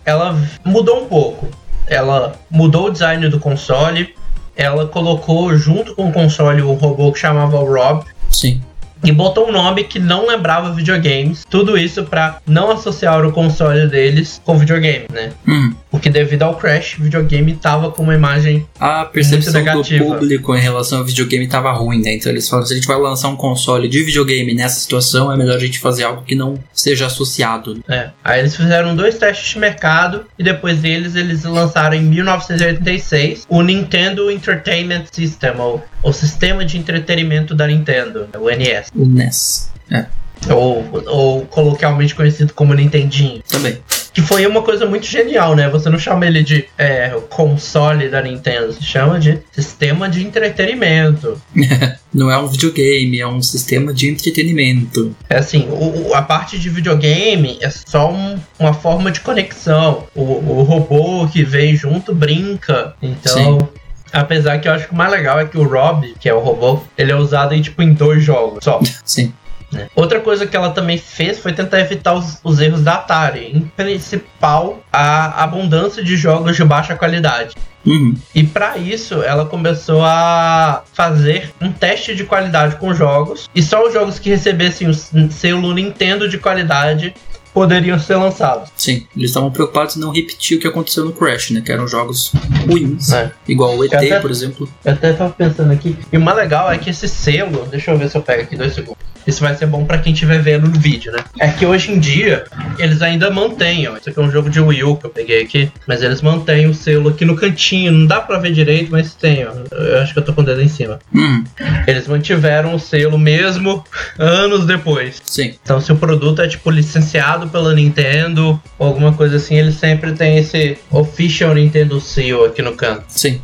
[SPEAKER 2] Ela mudou um pouco. Ela mudou o design do console. Ela colocou junto com o console o robô que chamava Rob.
[SPEAKER 1] Sim.
[SPEAKER 2] E botou um nome que não lembrava videogames. Tudo isso pra não associar o console deles com videogame, né?
[SPEAKER 1] Uhum.
[SPEAKER 2] Porque devido ao crash, o videogame tava com uma imagem.
[SPEAKER 1] A percepção do público em relação ao videogame tava ruim, né? Então eles falam: se a gente vai lançar um console de videogame nessa situação, é melhor a gente fazer algo que não seja associado.
[SPEAKER 2] É. Aí eles fizeram dois testes de mercado e depois deles eles lançaram em 1986 o Nintendo Entertainment System, ou o sistema de entretenimento da Nintendo, o NES.
[SPEAKER 1] O NES. É.
[SPEAKER 2] Ou, ou coloquialmente conhecido como Nintendinho.
[SPEAKER 1] Também.
[SPEAKER 2] Que foi uma coisa muito genial, né? Você não chama ele de é, console da Nintendo, você chama de sistema de entretenimento. [laughs]
[SPEAKER 1] não é um videogame, é um sistema de entretenimento.
[SPEAKER 2] É assim, o, a parte de videogame é só um, uma forma de conexão. O, o robô que vem junto brinca. Então. Sim. Apesar que eu acho que o mais legal é que o Rob, que é o robô, ele é usado em, tipo, em dois jogos só. [laughs]
[SPEAKER 1] Sim.
[SPEAKER 2] Né? Outra coisa que ela também fez foi tentar evitar os, os erros da Atari, em principal a abundância de jogos de baixa qualidade.
[SPEAKER 1] Uhum.
[SPEAKER 2] E para isso, ela começou a fazer um teste de qualidade com jogos. E só os jogos que recebessem o selo Nintendo de qualidade poderiam ser lançados.
[SPEAKER 1] Sim, eles estavam preocupados em não repetir o que aconteceu no Crash, né? Que eram jogos ruins. É. Igual o ET, até, por exemplo.
[SPEAKER 2] Eu até tava pensando aqui. E o mais legal é que esse selo. Deixa eu ver se eu pego aqui dois segundos. Isso vai ser bom para quem estiver vendo no vídeo, né? É que hoje em dia eles ainda mantêm, ó. Isso aqui é um jogo de Wii U que eu peguei aqui. Mas eles mantêm o selo aqui no cantinho. Não dá pra ver direito, mas tem, ó. Eu acho que eu tô com o dedo em cima.
[SPEAKER 1] Hum.
[SPEAKER 2] Eles mantiveram o selo mesmo [laughs] anos depois.
[SPEAKER 1] Sim.
[SPEAKER 2] Então se o produto é tipo licenciado pela Nintendo ou alguma coisa assim, eles sempre tem esse official Nintendo Seal aqui no canto.
[SPEAKER 1] Sim.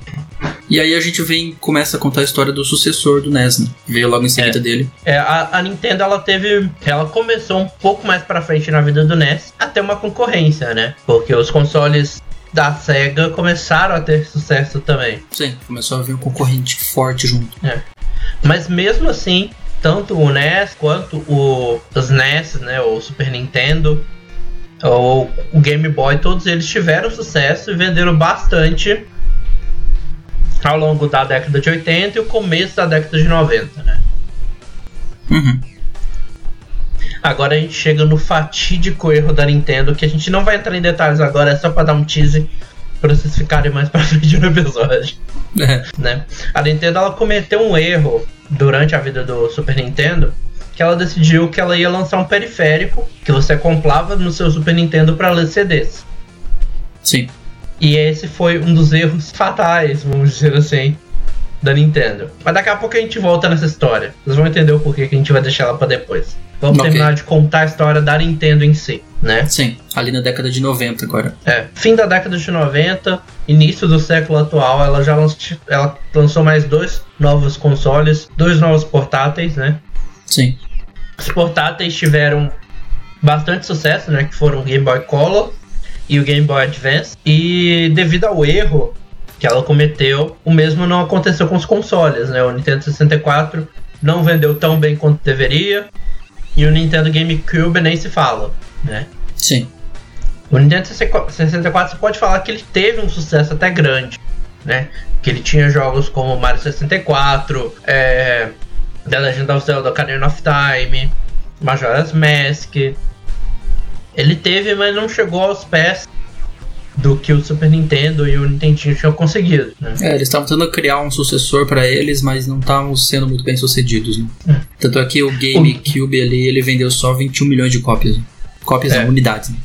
[SPEAKER 1] E aí a gente vem começa a contar a história do sucessor do NES, né? Veio logo em seguida
[SPEAKER 2] é.
[SPEAKER 1] dele.
[SPEAKER 2] É, a, a, Nintendo ela teve. Ela começou um pouco mais pra frente na vida do NES, até uma concorrência, né? Porque os consoles da SEGA começaram a ter sucesso também.
[SPEAKER 1] Sim, começou a vir um concorrente forte junto.
[SPEAKER 2] É. Mas mesmo assim, tanto o NES quanto o, os NES, né? O Super Nintendo, ou o Game Boy, todos eles tiveram sucesso e venderam bastante ao longo da década de 80 e o começo da década de 90, né?
[SPEAKER 1] Uhum.
[SPEAKER 2] Agora a gente chega no fatídico erro da Nintendo, que a gente não vai entrar em detalhes agora, é só pra dar um tease pra vocês ficarem mais pra frente no episódio.
[SPEAKER 1] É.
[SPEAKER 2] Né? A Nintendo ela cometeu um erro durante a vida do Super Nintendo, que ela decidiu que ela ia lançar um periférico que você comprava no seu Super Nintendo para ler CDs.
[SPEAKER 1] Sim.
[SPEAKER 2] E esse foi um dos erros fatais, vamos dizer assim, da Nintendo. Mas daqui a pouco a gente volta nessa história. Vocês vão entender o porquê que a gente vai deixar ela pra depois. Vamos okay. terminar de contar a história da Nintendo em si, né?
[SPEAKER 1] Sim, ali na década de 90 agora.
[SPEAKER 2] É, fim da década de 90, início do século atual, ela já lançou, ela lançou mais dois novos consoles, dois novos portáteis, né?
[SPEAKER 1] Sim.
[SPEAKER 2] Os portáteis tiveram bastante sucesso, né? Que foram o Game Boy Color e o Game Boy Advance. E devido ao erro que ela cometeu, o mesmo não aconteceu com os consoles, né? O Nintendo 64 não vendeu tão bem quanto deveria. E o Nintendo GameCube nem se fala, né?
[SPEAKER 1] Sim.
[SPEAKER 2] O Nintendo 64 você pode falar que ele teve um sucesso até grande, né? Que ele tinha jogos como Mario 64, é, The Legend of Zelda Ocarina of Time, Majora's Mask, ele teve, mas não chegou aos pés do que o Super Nintendo e o Nintendinho tinham conseguido. Né?
[SPEAKER 1] É, eles estavam tentando criar um sucessor para eles, mas não estavam sendo muito bem sucedidos. Né? É. Tanto é que o GameCube ali ele vendeu só 21 milhões de cópias. Cópias, é. unidades. Né?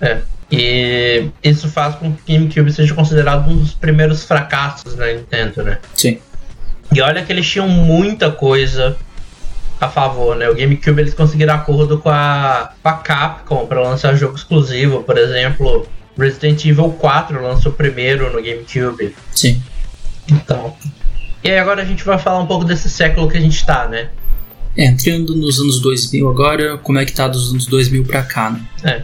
[SPEAKER 2] É. E isso faz com que o GameCube seja considerado um dos primeiros fracassos da Nintendo, né?
[SPEAKER 1] Sim.
[SPEAKER 2] E olha que eles tinham muita coisa a favor, né? O GameCube eles conseguiram acordo com a, com a Capcom para lançar jogo exclusivo, por exemplo, Resident Evil 4 lançou primeiro no GameCube.
[SPEAKER 1] Sim.
[SPEAKER 2] Então. E aí agora a gente vai falar um pouco desse século que a gente tá, né?
[SPEAKER 1] É, entrando nos anos 2000 agora, como é que tá dos anos 2000 pra cá, né?
[SPEAKER 2] É.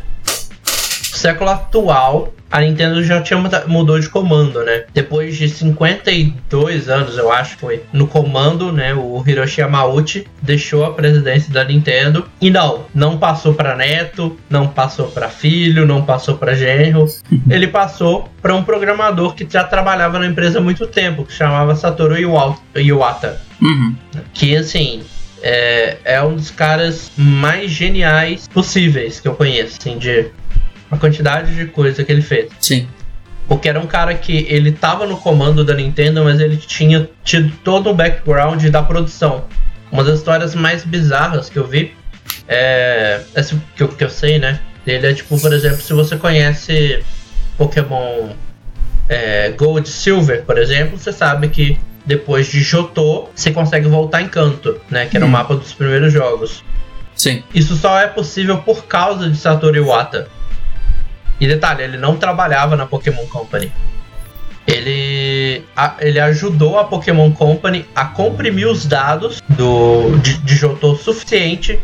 [SPEAKER 2] Século atual a Nintendo já tinha mudou de comando, né? Depois de 52 anos, eu acho que foi, no comando, né? O Hiroshi Yamauchi deixou a presidência da Nintendo e não, não passou para neto, não passou para filho, não passou para genro. Ele passou para um programador que já trabalhava na empresa há muito tempo, que chamava Satoru Iwata.
[SPEAKER 1] Uhum.
[SPEAKER 2] Que assim, é, é, um dos caras mais geniais possíveis que eu conheço, assim, de a quantidade de coisa que ele fez.
[SPEAKER 1] Sim.
[SPEAKER 2] Porque era um cara que ele tava no comando da Nintendo, mas ele tinha tido todo o background da produção. Uma das histórias mais bizarras que eu vi é. Essa que eu, que eu sei, né? Ele é tipo, por exemplo, se você conhece Pokémon é, Gold Silver, por exemplo, você sabe que depois de Jotô, você consegue voltar em Canto, né? Que era hum. o mapa dos primeiros jogos.
[SPEAKER 1] Sim.
[SPEAKER 2] Isso só é possível por causa de Satoru Iwata. E detalhe, ele não trabalhava na Pokémon Company. Ele, a, ele ajudou a Pokémon Company a comprimir os dados do, de, de Jotô suficiente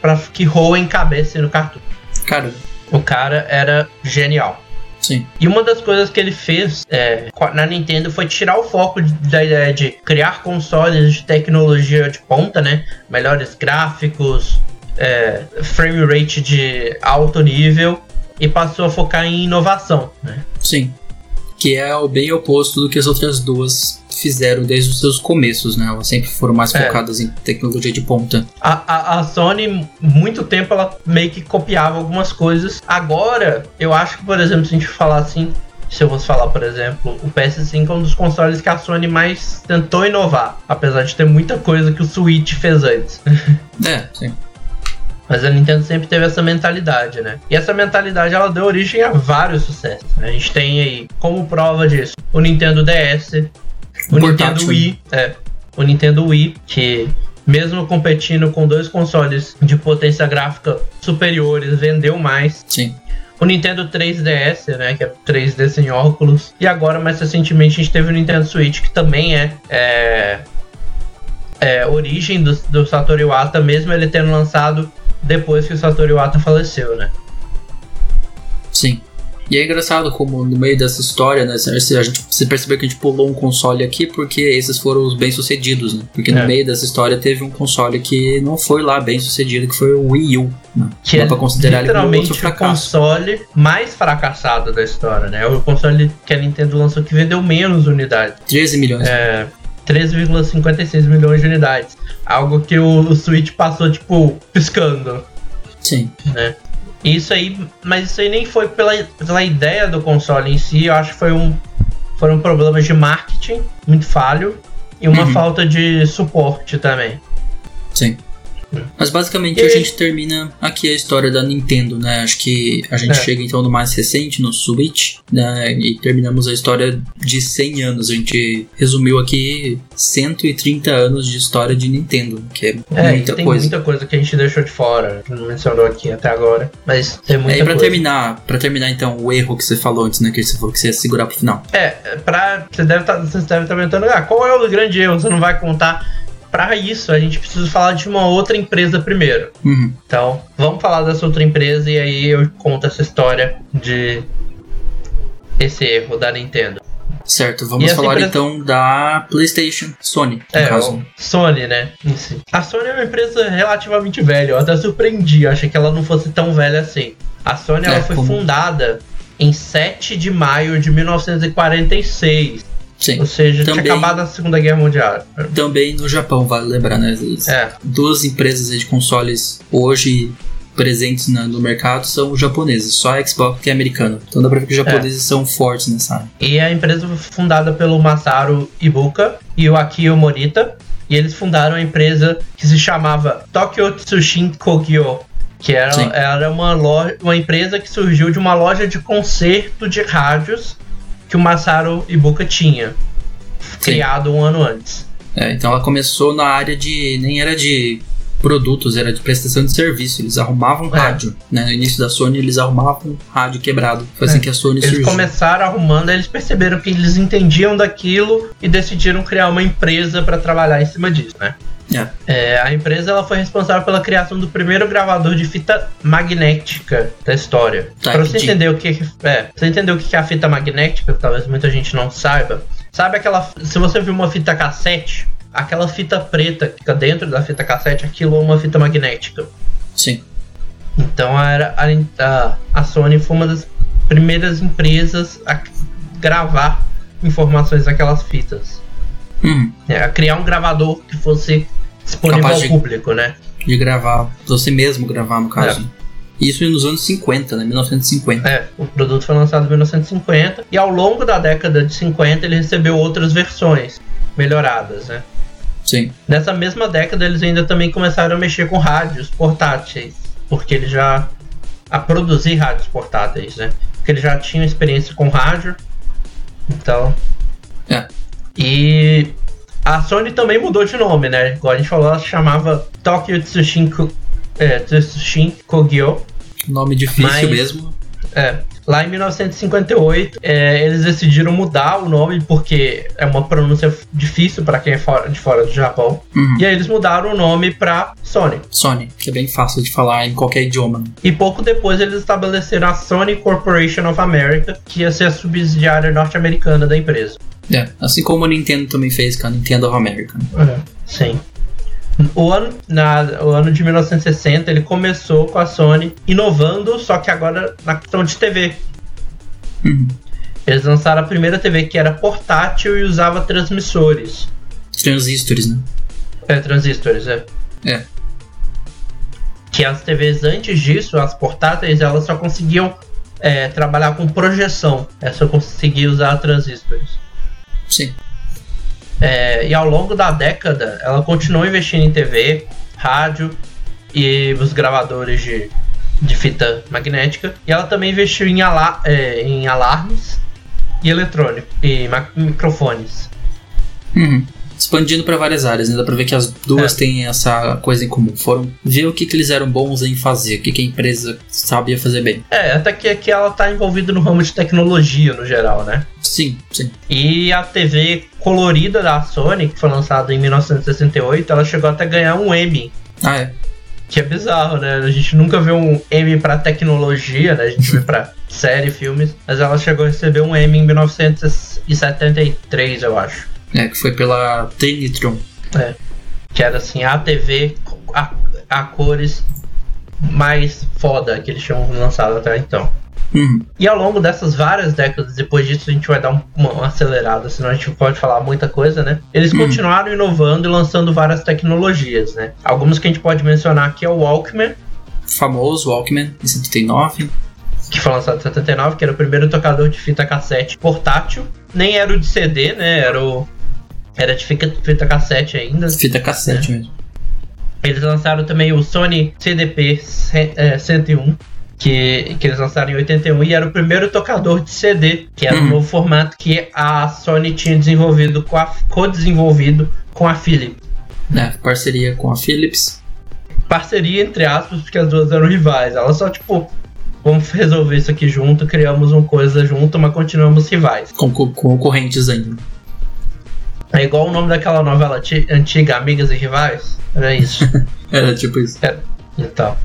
[SPEAKER 2] para que Hoenn cabesse no cartucho.
[SPEAKER 1] Cara.
[SPEAKER 2] O cara era genial.
[SPEAKER 1] Sim.
[SPEAKER 2] E uma das coisas que ele fez é, na Nintendo foi tirar o foco da ideia de criar consoles de tecnologia de ponta, né? Melhores gráficos, é, frame rate de alto nível e passou a focar em inovação, né?
[SPEAKER 1] Sim. Que é o bem oposto do que as outras duas fizeram desde os seus começos, né? Elas sempre foram mais é. focadas em tecnologia de ponta.
[SPEAKER 2] A, a, a, Sony, muito tempo, ela meio que copiava algumas coisas. Agora, eu acho que, por exemplo, se a gente falar assim, se eu fosse falar, por exemplo, o PS5 é um dos consoles que a Sony mais tentou inovar, apesar de ter muita coisa que o Switch fez antes. [laughs]
[SPEAKER 1] É, sim.
[SPEAKER 2] Mas a Nintendo sempre teve essa mentalidade, né? E essa mentalidade ela deu origem a vários sucessos. Né? A gente tem aí, como prova disso, o Nintendo DS, o Nintendo Wii, é, o Nintendo Wii, que mesmo competindo com dois consoles de potência gráfica superiores, vendeu mais.
[SPEAKER 1] Sim.
[SPEAKER 2] O Nintendo 3DS, né, que é 3D sem óculos. E agora, mais recentemente, a gente teve o Nintendo Switch, que também é, é, é origem do, do Satoru Iwata, mesmo ele tendo lançado depois que o Satoru Iwata faleceu, né?
[SPEAKER 1] Sim. E é engraçado como no meio dessa história, né, a gente, você percebeu que a gente pulou um console aqui porque esses foram os bem-sucedidos, né? Porque no é. meio dessa história teve um console que não foi lá bem-sucedido, que foi o Wii U. Né?
[SPEAKER 2] Que Dá é pra considerar literalmente ele um o console mais fracassado da história, né? É o console que a Nintendo lançou que vendeu menos unidades.
[SPEAKER 1] 13 milhões.
[SPEAKER 2] É, 13,56 milhões de unidades. Algo que o, o Switch passou, tipo, piscando.
[SPEAKER 1] Sim.
[SPEAKER 2] Né? Isso aí, mas isso aí nem foi pela, pela ideia do console em si, eu acho que foi um, foram problemas de marketing muito falho e uma uhum. falta de suporte também.
[SPEAKER 1] Sim. Mas basicamente e a gente termina aqui a história da Nintendo, né? Acho que a gente é. chega então no mais recente, no Switch, né? E terminamos a história de 100 anos. A gente resumiu aqui 130 anos de história de Nintendo, que é, é muita
[SPEAKER 2] tem
[SPEAKER 1] coisa.
[SPEAKER 2] muita coisa que a gente deixou de fora, não mencionou aqui até agora, mas tem muita é, e
[SPEAKER 1] pra coisa. terminar, para terminar então o erro que você falou antes, né, que você falou que você ia segurar pro final.
[SPEAKER 2] É, para você deve tá, você deve estar tá perguntando, ah, qual é o grande erro? Você não vai contar para isso a gente precisa falar de uma outra empresa primeiro.
[SPEAKER 1] Uhum.
[SPEAKER 2] Então, vamos falar dessa outra empresa e aí eu conto essa história de esse erro da Nintendo.
[SPEAKER 1] Certo, vamos falar empresa... então da PlayStation, Sony, no
[SPEAKER 2] é,
[SPEAKER 1] caso.
[SPEAKER 2] Sony, né? A Sony é uma empresa relativamente velha, eu até surpreendi, achei que ela não fosse tão velha assim. A Sony é, ela foi como... fundada em 7 de maio de 1946.
[SPEAKER 1] Sim.
[SPEAKER 2] Ou seja, também, tinha acabado a Segunda Guerra Mundial.
[SPEAKER 1] Também no Japão, vale lembrar, né?
[SPEAKER 2] É.
[SPEAKER 1] Duas empresas de consoles hoje presentes no mercado são japoneses, só a Xbox que é americana. Então dá pra ver que os japoneses é. são fortes nessa área.
[SPEAKER 2] E a empresa foi fundada pelo Masaru Ibuka e o Akio Morita. E eles fundaram a empresa que se chamava Tokyo Tsushin Kogyo, que era, era uma, loja, uma empresa que surgiu de uma loja de concerto de rádios que o Masaru Ibuka tinha, Sim. criado um ano antes.
[SPEAKER 1] É, então ela começou na área de. nem era de produtos, era de prestação de serviço. Eles arrumavam é. rádio. Né? No início da Sony, eles arrumavam rádio quebrado. Foi assim é. que a Sony
[SPEAKER 2] eles
[SPEAKER 1] surgiu.
[SPEAKER 2] Eles começaram arrumando, eles perceberam que eles entendiam daquilo e decidiram criar uma empresa para trabalhar em cima disso, né?
[SPEAKER 1] É.
[SPEAKER 2] É, a empresa ela foi responsável pela criação do primeiro gravador de fita magnética da história. Tá, para você entender o que é, você entender o que é a fita magnética, talvez muita gente não saiba. Sabe aquela, se você viu uma fita cassete, aquela fita preta que fica dentro da fita cassete, aquilo é uma fita magnética.
[SPEAKER 1] Sim.
[SPEAKER 2] Então era a, a, Sony foi uma das primeiras empresas a gravar informações daquelas fitas.
[SPEAKER 1] Hum.
[SPEAKER 2] É, criar um gravador que fosse disponível ao de, público, né?
[SPEAKER 1] De gravar, você mesmo gravar no caso. Isso nos anos 50, né? 1950.
[SPEAKER 2] É, o produto foi lançado em 1950 e ao longo da década de 50 ele recebeu outras versões melhoradas, né?
[SPEAKER 1] Sim.
[SPEAKER 2] Nessa mesma década eles ainda também começaram a mexer com rádios portáteis, porque eles já a produzir rádios portáteis, né? Porque eles já tinham experiência com rádio. Então,
[SPEAKER 1] É.
[SPEAKER 2] e a Sony também mudou de nome, né? Igual a gente falou, ela se chamava Tokyo Tsushin, é, Tsushin Kogyo.
[SPEAKER 1] Nome difícil
[SPEAKER 2] Mas-
[SPEAKER 1] mesmo.
[SPEAKER 2] É. Lá em 1958, é, eles decidiram mudar o nome porque é uma pronúncia difícil para quem é fora, de fora do Japão.
[SPEAKER 1] Uhum.
[SPEAKER 2] E aí eles mudaram o nome para Sony.
[SPEAKER 1] Sony, que é bem fácil de falar em qualquer idioma.
[SPEAKER 2] E pouco depois eles estabeleceram a Sony Corporation of America, que ia ser a subsidiária norte-americana da empresa.
[SPEAKER 1] É, assim como a Nintendo também fez com a Nintendo of America. né?
[SPEAKER 2] Sim. O ano, na, o ano de 1960 ele começou com a Sony inovando, só que agora na questão de TV.
[SPEAKER 1] Uhum.
[SPEAKER 2] Eles lançaram a primeira TV que era portátil e usava transmissores.
[SPEAKER 1] Transistores, né?
[SPEAKER 2] É, transistores, é.
[SPEAKER 1] É.
[SPEAKER 2] Que as TVs antes disso, as portáteis, elas só conseguiam é, trabalhar com projeção. É só conseguia usar transistores.
[SPEAKER 1] Sim.
[SPEAKER 2] É, e ao longo da década, ela continuou investindo em TV, rádio e os gravadores de, de fita magnética. E ela também investiu em, ala é, em alarmes e eletrônico e microfones.
[SPEAKER 1] Uhum. Expandindo para várias áreas, né? Dá pra ver que as duas
[SPEAKER 2] É.
[SPEAKER 1] têm essa coisa em comum. Foram ver o que, que eles eram bons em fazer, o que, que a empresa sabia fazer bem.
[SPEAKER 2] É, até que aqui ela tá envolvida no ramo de tecnologia no geral, né?
[SPEAKER 1] Sim, sim.
[SPEAKER 2] E a TV colorida da Sony, que foi lançada em 1968, ela chegou até ganhar um Emmy.
[SPEAKER 1] Ah, é.
[SPEAKER 2] Que é bizarro, né? A gente nunca vê um Emmy pra tecnologia, né? A gente vê pra [laughs] série, filmes. Mas ela chegou a receber um Emmy em 1973, eu acho.
[SPEAKER 1] É, que foi pela Trinitron.
[SPEAKER 2] É. Que era assim, a TV a, a cores mais foda que eles tinham lançado até então.
[SPEAKER 1] Uhum.
[SPEAKER 2] E ao longo dessas várias décadas, depois disso a gente vai dar um- uma, uma acelerada, senão a gente pode falar muita coisa, né? Eles
[SPEAKER 1] Hum.
[SPEAKER 2] continuaram inovando e lançando várias tecnologias, né? Algumas que a gente pode mencionar aqui é o Walkman,
[SPEAKER 1] Famoso Walkman, em 79.
[SPEAKER 2] que foi lançado em 79, que era o primeiro tocador de fita cassete portátil. Nem era o de CD, né? Era o. Era de fita, fita cassete ainda.
[SPEAKER 1] Fita cassete mesmo.
[SPEAKER 2] Eles lançaram também o Sony CDP ce- é, 101, que, que eles lançaram em 81, e era o primeiro tocador de CD, que era
[SPEAKER 1] Hum.
[SPEAKER 2] um novo formato que a Sony tinha desenvolvido, com a, co-desenvolvido com a Philips.
[SPEAKER 1] É, parceria com a Philips.
[SPEAKER 2] Parceria entre aspas, porque as duas eram rivais. Elas só, tipo, vamos resolver isso aqui junto, criamos uma coisa junto, mas continuamos rivais.
[SPEAKER 1] Com concorrentes ainda.
[SPEAKER 2] É igual o nome daquela novela ti- antiga, Amigas e Rivais. Era isso. [laughs]
[SPEAKER 1] Era tipo isso.
[SPEAKER 2] Então.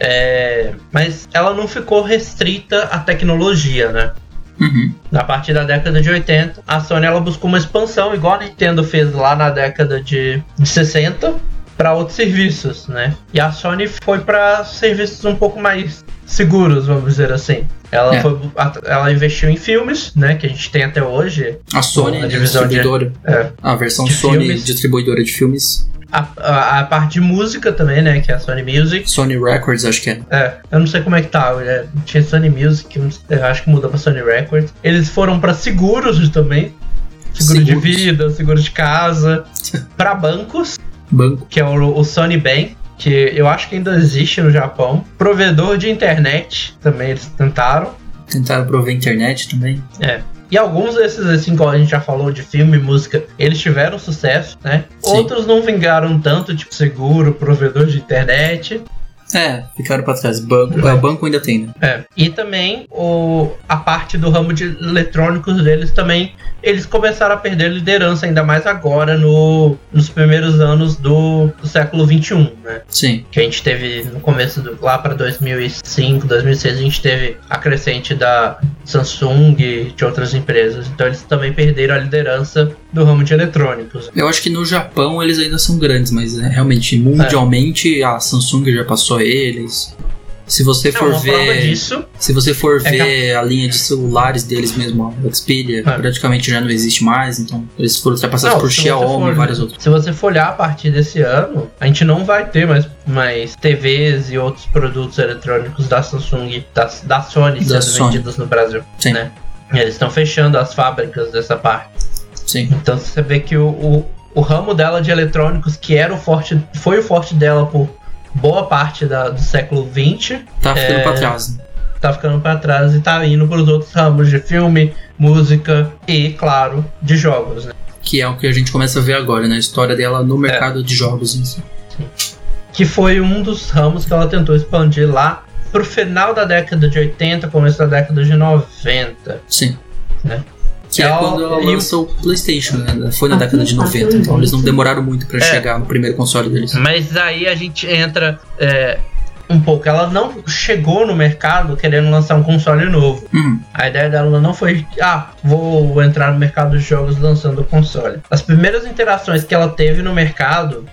[SPEAKER 2] É, mas ela não ficou restrita à tecnologia, né?
[SPEAKER 1] Uhum.
[SPEAKER 2] Na partir da década de 80, a Sony ela buscou uma expansão, igual a Nintendo fez lá na década de, de 60, para outros serviços, né? E a Sony foi para serviços um pouco mais seguros, vamos dizer assim. Ela,
[SPEAKER 1] É.
[SPEAKER 2] foi, ela investiu em filmes, né? Que a gente tem até hoje.
[SPEAKER 1] A Sony,
[SPEAKER 2] A
[SPEAKER 1] né,
[SPEAKER 2] divisão de-
[SPEAKER 1] distribuidora.
[SPEAKER 2] É,
[SPEAKER 1] A versão
[SPEAKER 2] de
[SPEAKER 1] Sony,
[SPEAKER 2] filmes.
[SPEAKER 1] distribuidora de filmes.
[SPEAKER 2] a, a, a parte de música também, né? Que é a Sony Music.
[SPEAKER 1] Sony Records, acho que é.
[SPEAKER 2] É, eu não sei como é que tá. é, tinha Sony Music, acho que mudou pra Sony Records. Eles foram pra seguros também. Seguro de
[SPEAKER 1] Seguros.
[SPEAKER 2] vida, seguro de casa. [laughs] pra bancos,
[SPEAKER 1] Banco.
[SPEAKER 2] que é o, o Sony Bank, que eu acho que ainda existe no Japão. Provedor de internet, também eles tentaram.
[SPEAKER 1] Tentaram prover internet também.
[SPEAKER 2] É. E alguns desses, assim, como a gente já falou, de filme e música, eles tiveram sucesso, né?
[SPEAKER 1] Sim.
[SPEAKER 2] Outros não vingaram tanto, tipo seguro, provedor de internet.
[SPEAKER 1] É, ficaram pra trás. Banco, é, banco ainda tem, né?
[SPEAKER 2] É. E também o, a parte do ramo de eletrônicos deles também, eles começaram a perder liderança, ainda mais agora no, nos primeiros anos do, do século XXI, né?
[SPEAKER 1] Sim.
[SPEAKER 2] Que a gente teve no começo do, lá para 2005, 2006, a gente teve a crescente da Samsung e de outras empresas. Então eles também perderam a liderança do ramo de eletrônicos.
[SPEAKER 1] Eu acho que no Japão eles ainda são grandes, mas é, realmente, mundialmente, a Samsung já passou eles. Se você for
[SPEAKER 2] Não, prova
[SPEAKER 1] ver.
[SPEAKER 2] disso
[SPEAKER 1] Se você for
[SPEAKER 2] É
[SPEAKER 1] ver a linha de celulares deles mesmo, a Xperia,
[SPEAKER 2] É.
[SPEAKER 1] praticamente já não existe mais, então eles foram ultrapassados
[SPEAKER 2] Não,
[SPEAKER 1] por Xiaomi
[SPEAKER 2] for-
[SPEAKER 1] e vários outros.
[SPEAKER 2] Se você for olhar a partir desse ano, a gente não vai ter mais, mais TVs e outros produtos eletrônicos da Samsung, da, da Sony
[SPEAKER 1] Da
[SPEAKER 2] sendo
[SPEAKER 1] Sony.
[SPEAKER 2] vendidos no Brasil.
[SPEAKER 1] Sim.
[SPEAKER 2] Né? Eles estão fechando as fábricas dessa parte.
[SPEAKER 1] Sim.
[SPEAKER 2] Então você vê que o, o, o ramo dela de eletrônicos, que era o forte, foi o forte dela por boa parte da- do século XX,
[SPEAKER 1] Tá ficando
[SPEAKER 2] É.
[SPEAKER 1] pra trás. né?
[SPEAKER 2] tá ficando para trás e tá indo para os outros ramos de filme, música e, claro, de jogos. Né?
[SPEAKER 1] Que é o que a gente começa a ver agora, né? A história dela no mercado de jogos em si.
[SPEAKER 2] que foi um dos ramos que ela tentou expandir lá pro final da década de 80, começo da década de 90.
[SPEAKER 1] Sim.
[SPEAKER 2] Né?
[SPEAKER 1] Que é
[SPEAKER 2] Ela-
[SPEAKER 1] quando ela
[SPEAKER 2] e o-
[SPEAKER 1] lança o PlayStation, né? Foi na
[SPEAKER 3] Ah,
[SPEAKER 1] década de
[SPEAKER 3] sim,
[SPEAKER 1] 90,
[SPEAKER 3] sim.
[SPEAKER 1] então eles não demoraram muito pra
[SPEAKER 2] É.
[SPEAKER 1] chegar no primeiro console deles.
[SPEAKER 2] Mas aí a gente entra é, um pouco. Ela não chegou no mercado querendo lançar um console novo.
[SPEAKER 1] Hum,
[SPEAKER 2] A ideia dela não foi, ah, vou entrar no mercado de jogos lançando o console. As primeiras interações que ela teve no mercado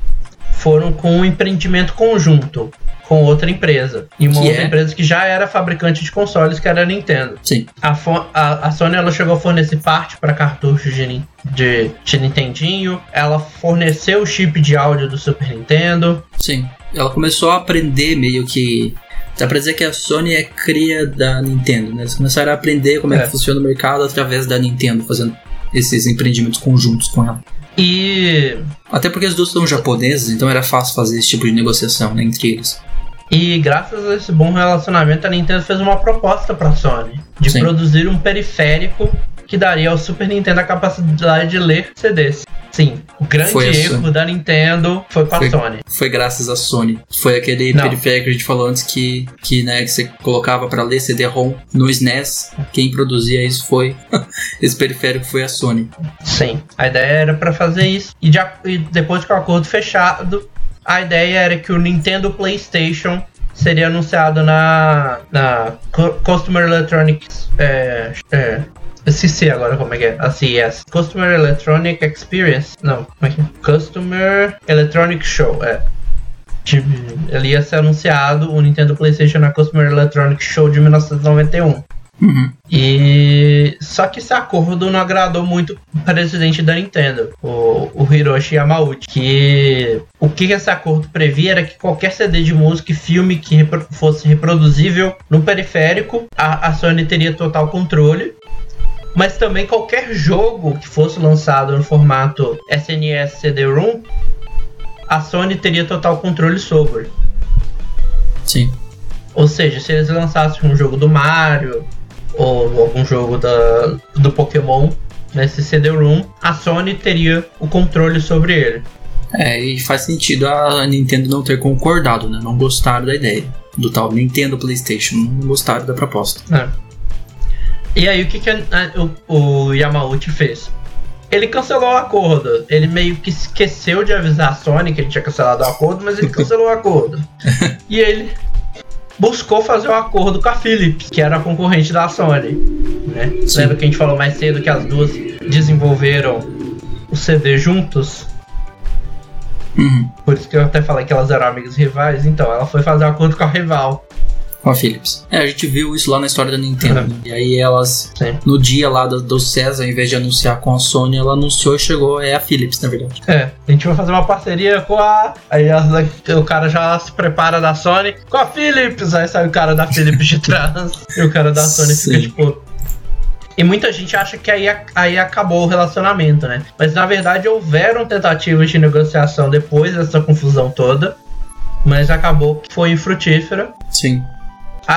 [SPEAKER 2] foram com um empreendimento conjunto com outra empresa. E uma
[SPEAKER 1] Que
[SPEAKER 2] outra
[SPEAKER 1] é?
[SPEAKER 2] empresa que já era fabricante de consoles, que era a Nintendo.
[SPEAKER 1] sim.
[SPEAKER 2] A, a- a Sony ela chegou a fornecer parte para cartuchos de, de, de Nintendinho. Ela forneceu o chip de áudio do Super Nintendo.
[SPEAKER 1] Sim. Ela começou a aprender meio que. Dá pra dizer que a Sony é cria da Nintendo, né? Eles começaram a aprender como é,
[SPEAKER 2] É.
[SPEAKER 1] que funciona o mercado através da Nintendo, fazendo esses empreendimentos conjuntos com ela.
[SPEAKER 2] E,
[SPEAKER 1] Até porque as duas são japonesas, então era fácil fazer esse tipo de negociação né, entre eles.
[SPEAKER 2] e graças a esse bom relacionamento, a Nintendo fez uma proposta para a Sony de
[SPEAKER 1] Sim.
[SPEAKER 2] produzir um periférico que daria ao Super Nintendo a capacidade de ler CDs. Sim, o grande erro
[SPEAKER 1] Sony.
[SPEAKER 2] da Nintendo foi com a
[SPEAKER 1] Foi.
[SPEAKER 2] Sony.
[SPEAKER 1] Foi graças à Sony. Foi aquele
[SPEAKER 2] Não.
[SPEAKER 1] periférico que a gente falou antes que, que, né, que você colocava pra ler CD-ROM no SNES. Quem produzia isso foi. [laughs] Esse periférico foi a Sony.
[SPEAKER 2] Sim, a ideia era para fazer isso. E, de e depois com o acordo fechado, a ideia era que o Nintendo PlayStation seria anunciado na, na Cu- Customer Electronics. É, é, esqueci agora como é que é. A CES. Customer Electronic Experience. Não, como é que é? Customer Electronic Show. É. De- Ele ia ser anunciado o Nintendo PlayStation na Customer Electronic Show de 1991.
[SPEAKER 1] Uhum.
[SPEAKER 2] E só que esse acordo não agradou muito o presidente da Nintendo, o, o Hiroshi Yamauchi, que o que esse acordo previa era que qualquer CD de música e filme que repro- fosse reproduzível no periférico, a, a Sony teria total controle. Mas também qualquer jogo que fosse lançado no formato SNES CD-ROM, a Sony teria total controle sobre.
[SPEAKER 1] Sim.
[SPEAKER 2] Ou seja, se eles lançassem um jogo do Mario ou algum jogo da, do Pokémon nesse CD-ROM, a Sony teria o controle sobre ele.
[SPEAKER 1] É, e faz sentido a Nintendo não ter concordado, né? Não gostaram da ideia do tal Nintendo PlayStation. Não gostaram da proposta.
[SPEAKER 2] É. E aí o que, que a- a- o, o Yamauchi fez? Ele cancelou o acordo. Ele meio que esqueceu de avisar a Sony que ele tinha cancelado o acordo, mas ele [laughs] cancelou o acordo. E ele buscou fazer um acordo com a Philips, que era a concorrente da Sony. Né?
[SPEAKER 1] Sim.
[SPEAKER 2] Lembra que a gente falou mais cedo que as duas desenvolveram o CD juntos?
[SPEAKER 1] Uhum.
[SPEAKER 2] Por isso que eu até falei que elas eram amigas rivais. Então, ela foi fazer um acordo com a rival.
[SPEAKER 1] Com a Philips. É, a gente viu isso lá na história da Nintendo.
[SPEAKER 2] Uhum.
[SPEAKER 1] né? E aí elas,
[SPEAKER 2] Sim.
[SPEAKER 1] no dia lá do, do César, ao invés de anunciar com a Sony, ela anunciou e chegou. É a Philips, na verdade.
[SPEAKER 2] É, a gente vai fazer uma parceria com a. Aí o cara já se prepara da Sony com a Philips. Aí sai o cara da Philips de trás. [laughs] e o cara da Sony fica
[SPEAKER 1] Sim.
[SPEAKER 2] tipo. E muita gente acha que aí, aí acabou o relacionamento, né? Mas na verdade houveram tentativas de negociação depois dessa confusão toda. Mas acabou que foi infrutífera.
[SPEAKER 1] Sim.
[SPEAKER 2] A,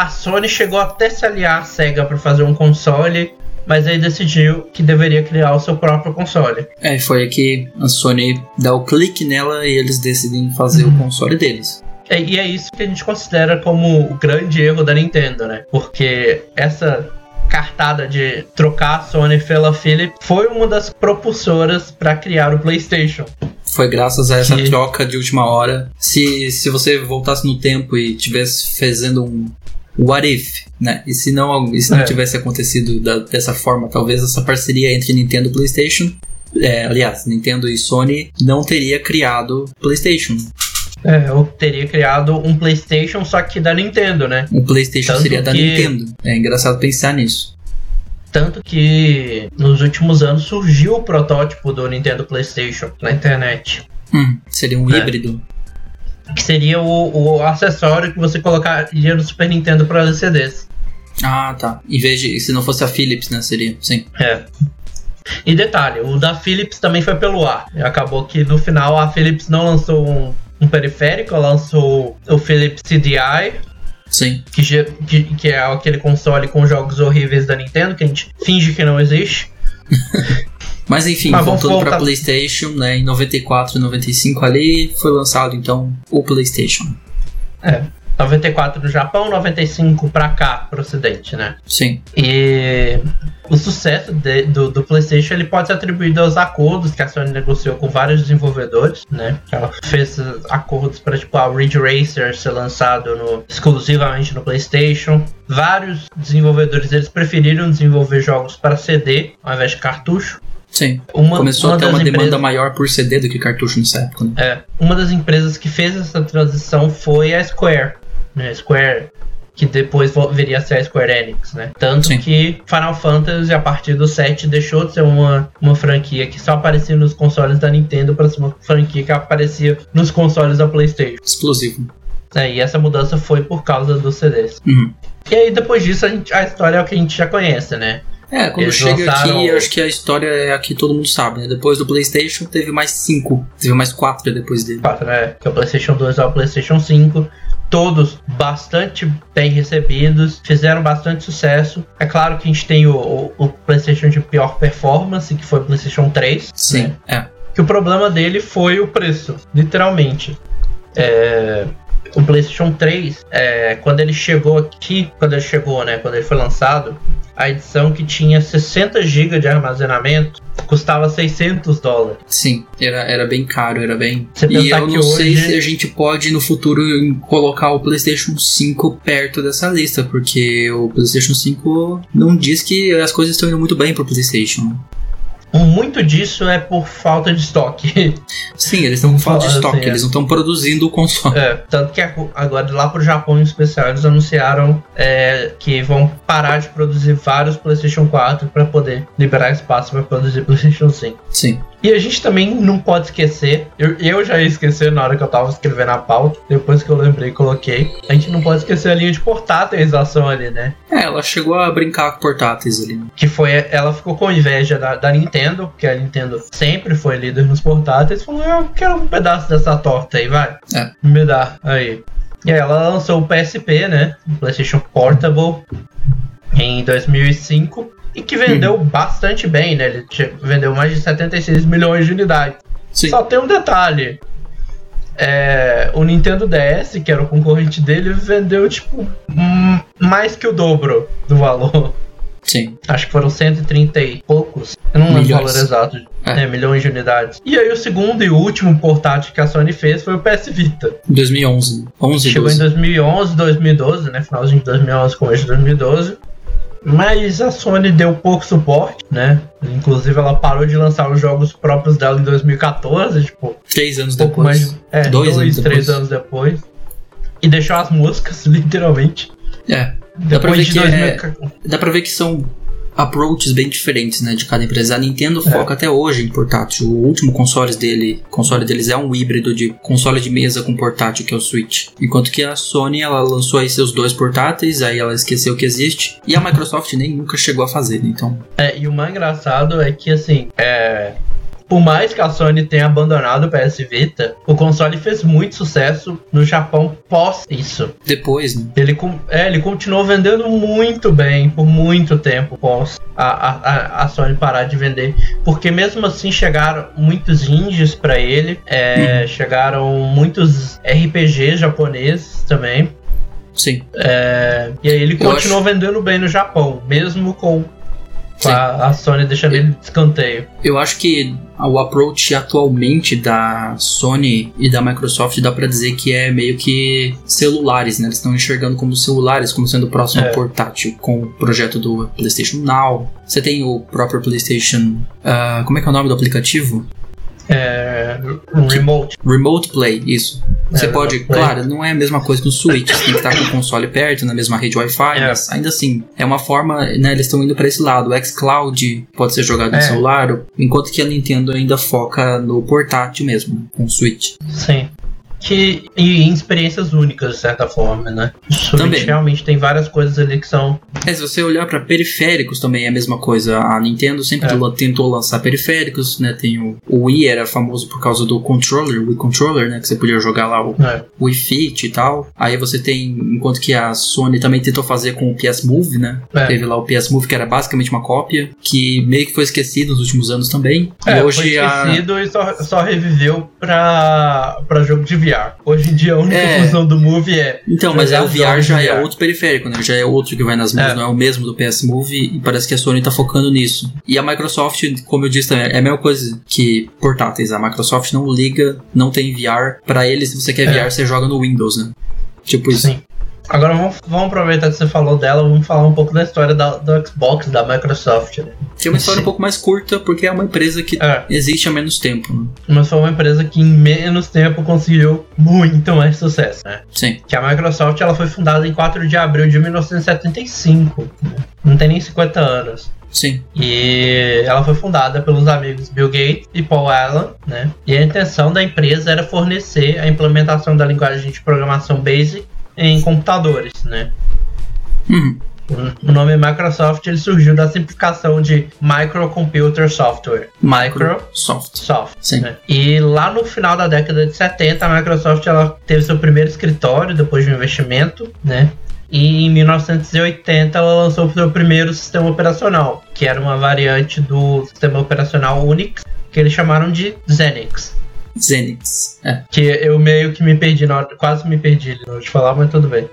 [SPEAKER 2] a, a Sony chegou até se aliar à SEGA para fazer um console, mas aí decidiu que deveria criar o seu próprio console.
[SPEAKER 1] É, foi que a Sony dá o clique nela e eles decidem fazer
[SPEAKER 2] Uhum.
[SPEAKER 1] o console deles.
[SPEAKER 2] É, E é isso que a gente considera como o grande erro da Nintendo, né? Porque essa cartada de trocar a Sony pela Philips foi uma das propulsoras para criar o PlayStation.
[SPEAKER 1] Foi graças a essa
[SPEAKER 2] Que-
[SPEAKER 1] troca de última hora. Se, se você voltasse no tempo e tivesse fazendo um what if, né? E se não, e se não
[SPEAKER 2] É.
[SPEAKER 1] tivesse acontecido da- dessa forma, talvez essa parceria entre Nintendo e PlayStation, é, aliás, Nintendo e Sony não teria criado PlayStation.
[SPEAKER 2] É, eu teria criado um PlayStation, só que da Nintendo, né?
[SPEAKER 1] O PlayStation
[SPEAKER 2] Tanto
[SPEAKER 1] seria da
[SPEAKER 2] que-
[SPEAKER 1] Nintendo. É engraçado pensar nisso.
[SPEAKER 2] Tanto que nos últimos anos surgiu o protótipo do Nintendo PlayStation na internet.
[SPEAKER 1] Hum, seria um
[SPEAKER 2] É.
[SPEAKER 1] híbrido.
[SPEAKER 2] Que seria o, o acessório que você colocaria no Super Nintendo para LCDs.
[SPEAKER 1] Ah, tá. Em vez de. Se não fosse a Philips, né? Seria. Sim.
[SPEAKER 2] É. E detalhe, o da Philips também foi pelo ar. Acabou que no final a Philips não lançou um, um periférico, ela lançou o Philips CDI,
[SPEAKER 1] Sim.
[SPEAKER 2] que, que, que é aquele console com jogos horríveis da Nintendo, que a gente finge que não existe. [laughs]
[SPEAKER 1] Mas enfim,
[SPEAKER 2] Mas
[SPEAKER 1] voltando pra
[SPEAKER 2] voltar-
[SPEAKER 1] PlayStation, né? Em 94 e 95 ali foi lançado então o PlayStation.
[SPEAKER 2] É. 94 no Japão, 95 pra cá, pro ocidente, né?
[SPEAKER 1] Sim.
[SPEAKER 2] E o sucesso de- do, do PlayStation ele pode ser atribuído aos acordos que a Sony negociou com vários desenvolvedores, né? Ela fez acordos para tipo a Ridge Racer ser lançado no- exclusivamente no PlayStation. Vários desenvolvedores eles preferiram desenvolver jogos para CD ao invés de cartucho.
[SPEAKER 1] Sim.
[SPEAKER 2] Uma,
[SPEAKER 1] Começou
[SPEAKER 2] uma
[SPEAKER 1] a ter uma demanda
[SPEAKER 2] empresas-
[SPEAKER 1] maior por CD do que cartucho nessa época, né?
[SPEAKER 2] É, uma das empresas que fez essa transição foi a Square, né? Square, que depois viria a ser a Square Enix, né? Tanto
[SPEAKER 1] Sim.
[SPEAKER 2] que Final Fantasy, a partir do 7, deixou de ser uma, uma franquia que só aparecia nos consoles da Nintendo para ser uma franquia que aparecia nos consoles da PlayStation.
[SPEAKER 1] Explosivo.
[SPEAKER 2] É, e essa mudança foi por causa dos CDs.
[SPEAKER 1] Uhum.
[SPEAKER 2] E aí, depois disso, a, gente- a história é o que a gente já conhece, né?
[SPEAKER 1] É, quando
[SPEAKER 2] Eles
[SPEAKER 1] chega
[SPEAKER 2] lançaram-
[SPEAKER 1] aqui, eu acho que a história é a que todo mundo sabe, né? Depois do PlayStation teve mais cinco. Teve mais quatro depois dele.
[SPEAKER 2] 4, né? Que é o PlayStation 2 ao PlayStation 5. Todos bastante bem recebidos, fizeram bastante sucesso. É claro que a gente tem o, o- o PlayStation de pior performance, que foi o PlayStation 3.
[SPEAKER 1] Sim,
[SPEAKER 2] né?
[SPEAKER 1] é.
[SPEAKER 2] Que o problema dele foi o preço, literalmente. É, o PlayStation 3, é, quando ele chegou aqui, quando ele chegou, né? Quando ele foi lançado, a edição que tinha 60 GB de armazenamento custava 600 dólares.
[SPEAKER 1] Sim, era, era bem caro, era bem.
[SPEAKER 2] Você
[SPEAKER 1] e eu não sei
[SPEAKER 2] hoje-
[SPEAKER 1] se a gente pode no futuro colocar o PlayStation 5 perto dessa lista, porque o PlayStation 5 não diz que as coisas estão indo muito bem pro PlayStation.
[SPEAKER 2] Muito disso é por falta de estoque. [laughs]
[SPEAKER 1] Sim, eles estão com falta de
[SPEAKER 2] Assim,
[SPEAKER 1] estoque,
[SPEAKER 2] é.
[SPEAKER 1] eles não estão produzindo o console.
[SPEAKER 2] É, tanto que ago- agora lá pro Japão em especial eles anunciaram é, que vão parar de produzir vários PlayStation 4 para poder liberar espaço para produzir [laughs] PlayStation 5.
[SPEAKER 1] Sim.
[SPEAKER 2] E a gente também não pode esquecer, eu, eu já ia esquecer na hora que eu tava escrevendo a pauta, depois que eu lembrei coloquei, a gente não pode esquecer a linha de portáteis-ação ali, né?
[SPEAKER 1] É, ela chegou a brincar com portáteis ali. né?
[SPEAKER 2] Que foi, ela ficou com inveja da, da Nintendo, porque a Nintendo sempre foi líder nos portáteis, falou, "Ah, eu quero um pedaço dessa torta aí, vai.
[SPEAKER 1] É.
[SPEAKER 2] Me dá, aí. E aí ela lançou o PSP, né? O PlayStation Portable, em 2005, e que vendeu bastante bem, né? Ele vendeu mais de 76 milhões de unidades.
[SPEAKER 1] Sim.
[SPEAKER 2] Só tem um detalhe. É, o Nintendo DS, que era o concorrente dele, vendeu, tipo, hum, mais que o dobro do valor.
[SPEAKER 1] Sim.
[SPEAKER 2] Acho que foram 130 e poucos. Eu não lembro o valor exato.
[SPEAKER 1] É.
[SPEAKER 2] né, milhões de unidades. E aí o segundo e último portátil que a Sony fez foi o PS Vita.
[SPEAKER 1] 2011. né? 11
[SPEAKER 2] Chegou
[SPEAKER 1] 12.
[SPEAKER 2] em 2011, 2012, né? Finalzinho de 2011, começo de 2012. Mas a Sony deu pouco suporte, né? Inclusive ela parou de lançar os jogos próprios dela em 2014, tipo,
[SPEAKER 1] Três anos
[SPEAKER 2] pouco
[SPEAKER 1] depois.
[SPEAKER 2] mais. É,
[SPEAKER 1] Dois
[SPEAKER 2] dois,
[SPEAKER 1] anos
[SPEAKER 2] três
[SPEAKER 1] depois.
[SPEAKER 2] anos depois. E deixou as músicas, [laughs] literalmente.
[SPEAKER 1] É. Dá pra, ver
[SPEAKER 2] Depois de
[SPEAKER 1] que
[SPEAKER 2] 2000.
[SPEAKER 1] é, dá pra ver que são approaches bem diferentes, né, de cada empresa. A Nintendo foca até hoje em portátil. O último console dele, console deles é um híbrido de console de mesa com portátil, que é o Switch. Enquanto que a Sony, ela lançou aí seus dois portáteis, aí ela esqueceu que existe. E a Microsoft nem nunca chegou a fazer, né? Então,
[SPEAKER 2] É, e o mais engraçado é que, assim, é. Por mais que a Sony tenha abandonado o PS Vita, o console fez muito sucesso no Japão pós isso.
[SPEAKER 1] depois, né?
[SPEAKER 2] Ele, é, ele continuou vendendo muito bem por muito tempo pós a, a, a- Sony parar de vender. Porque mesmo assim chegaram muitos indies pra ele, é, chegaram muitos RPGs japoneses também.
[SPEAKER 1] Sim.
[SPEAKER 2] É, e aí ele
[SPEAKER 1] Eu
[SPEAKER 2] continuou vendendo bem no Japão, mesmo com. A, a Sony deixando ele de escanteio.
[SPEAKER 1] Eu acho que o approach atualmente da Sony e da Microsoft dá pra dizer que é meio que celulares, né? Eles estão enxergando como celulares, como sendo o próximo
[SPEAKER 2] É.
[SPEAKER 1] portátil, com o projeto do PlayStation Now. Você tem o próprio PlayStation. ah, como é que é o nome do aplicativo?
[SPEAKER 2] É, remote.
[SPEAKER 1] Remote Play, isso. Você
[SPEAKER 2] É,
[SPEAKER 1] pode, claro, não é a mesma coisa que o Switch, você tem que estar com o console perto, na mesma rede Wi-Fi,
[SPEAKER 2] É.
[SPEAKER 1] mas ainda assim, é uma forma, né, eles estão indo para esse lado. O xCloud pode ser jogado no
[SPEAKER 2] É.
[SPEAKER 1] celular, enquanto que a Nintendo ainda foca no portátil mesmo, com o Switch.
[SPEAKER 2] Sim. E em experiências únicas, de certa forma, né? Switch realmente tem várias coisas ali que são.
[SPEAKER 1] É, se você olhar para periféricos também é a mesma coisa. A Nintendo sempre
[SPEAKER 2] É.
[SPEAKER 1] tentou lançar periféricos, né? Tem o, o Wii era famoso por causa do controller, o Wii Controller, né? Que você podia jogar lá o
[SPEAKER 2] né?
[SPEAKER 1] Wii Fit e tal. Aí você tem, enquanto que a Sony também tentou fazer com o PS Move, né?
[SPEAKER 2] É.
[SPEAKER 1] Teve lá o PS Move que era basicamente uma cópia, que meio que foi esquecido nos últimos anos também.
[SPEAKER 2] É,
[SPEAKER 1] e hoje
[SPEAKER 2] foi
[SPEAKER 1] a
[SPEAKER 2] esquecido e só, só reviveu pra, pra jogo de VR. Hoje em dia a única
[SPEAKER 1] É.
[SPEAKER 2] função do Move é.
[SPEAKER 1] Então, mas é, o VR já
[SPEAKER 2] de
[SPEAKER 1] é
[SPEAKER 2] VR.
[SPEAKER 1] outro periférico, né? Já é outro que vai nas mãos,
[SPEAKER 2] É.
[SPEAKER 1] não é o mesmo do PS Move e parece que a Sony tá focando nisso. E a Microsoft, como eu disse também, é a mesma coisa que portáteis. A Microsoft não liga, não tem VR. Pra eles, se você quer
[SPEAKER 2] É.
[SPEAKER 1] VR, você joga no Windows, né? Tipo isso.
[SPEAKER 2] Sim. Agora vamos, vamos aproveitar que você falou dela, vamos falar um pouco da história da, do Xbox, da Microsoft. Né?
[SPEAKER 1] Que é uma história um pouco mais curta, porque é uma empresa que
[SPEAKER 2] É,
[SPEAKER 1] existe há menos tempo, né?
[SPEAKER 2] mas foi uma empresa que em menos tempo conseguiu muito mais sucesso. Né?
[SPEAKER 1] Sim.
[SPEAKER 2] Que a Microsoft ela foi fundada em 4 de abril de 1975. né? Não tem nem 50 anos.
[SPEAKER 1] Sim.
[SPEAKER 2] E ela foi fundada pelos amigos Bill Gates e Paul Allen, né? E a intenção da empresa era fornecer a implementação da linguagem de programação BASIC em computadores, né?
[SPEAKER 1] Uhum.
[SPEAKER 2] O- nome Microsoft ele surgiu da simplificação de Microcomputer Software,
[SPEAKER 1] Microsoft.
[SPEAKER 2] Soft.
[SPEAKER 1] Sim.
[SPEAKER 2] né? E lá no final da década de 70, a Microsoft ela teve seu primeiro escritório depois de um investimento, né? E em 1980 ela lançou o seu primeiro sistema operacional, que era uma variante do sistema operacional Unix, que eles chamaram de Xenix.
[SPEAKER 1] Xenix. É.
[SPEAKER 2] Que eu meio que me perdi, na hora, quase me perdi na hora de falar, mas tudo bem.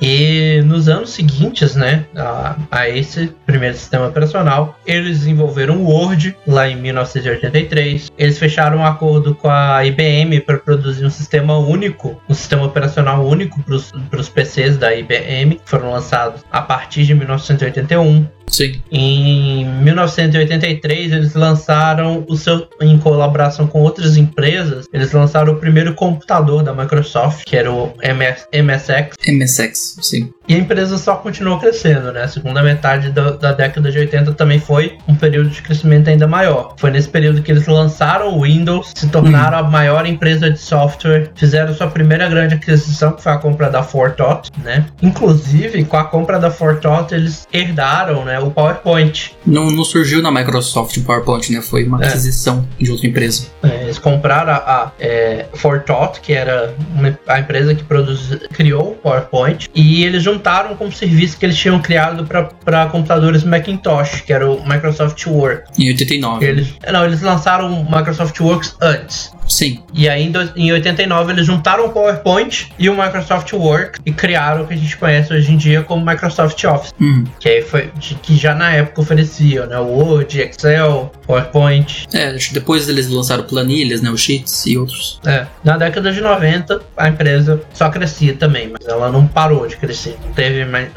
[SPEAKER 2] E nos anos seguintes, né, a, a esse primeiro sistema operacional, eles desenvolveram o Word lá em 1983. Eles fecharam um acordo com a IBM para produzir um sistema único, um sistema operacional único para os PCs da IBM, que foram lançados a partir de 1981.
[SPEAKER 1] Sim.
[SPEAKER 2] Em 1983, eles lançaram o seu, em colaboração com outras empresas, eles lançaram o primeiro computador da Microsoft, que era o MS, MSX,
[SPEAKER 1] MSX. Sim.
[SPEAKER 2] e a empresa só continuou crescendo, né? A segunda metade da, da década de 80 também foi um período de crescimento ainda maior. Foi nesse período que eles lançaram o Windows, se tornaram a maior empresa de software, fizeram sua primeira grande aquisição, que foi a compra da Fortot, né? Inclusive, com a compra da Fortot, eles herdaram, né, o PowerPoint.
[SPEAKER 1] Não, não surgiu na Microsoft o PowerPoint, né? Foi uma
[SPEAKER 2] É.
[SPEAKER 1] aquisição de outra empresa.
[SPEAKER 2] É, Eles compraram a, a é, Fortot, que era uma- a empresa que produz, criou o PowerPoint, e eles juntaram com o serviço que eles tinham criado para computadores Macintosh, que era o Microsoft Word.
[SPEAKER 1] Em 89.
[SPEAKER 2] Eles, não, eles lançaram o Microsoft Works antes.
[SPEAKER 1] Sim.
[SPEAKER 2] E aí em, dois- em 89 eles juntaram o PowerPoint e o Microsoft Word e criaram o que a gente conhece hoje em dia como Microsoft Office.
[SPEAKER 1] Uhum.
[SPEAKER 2] Que, aí foi, que já na época oferecia, né? Word, Excel, PowerPoint.
[SPEAKER 1] É, depois eles lançaram planilhas, né? O Sheets e outros.
[SPEAKER 2] É, na década de 90, a empresa só crescia também, mas ela não parou de crescer. Não teve mais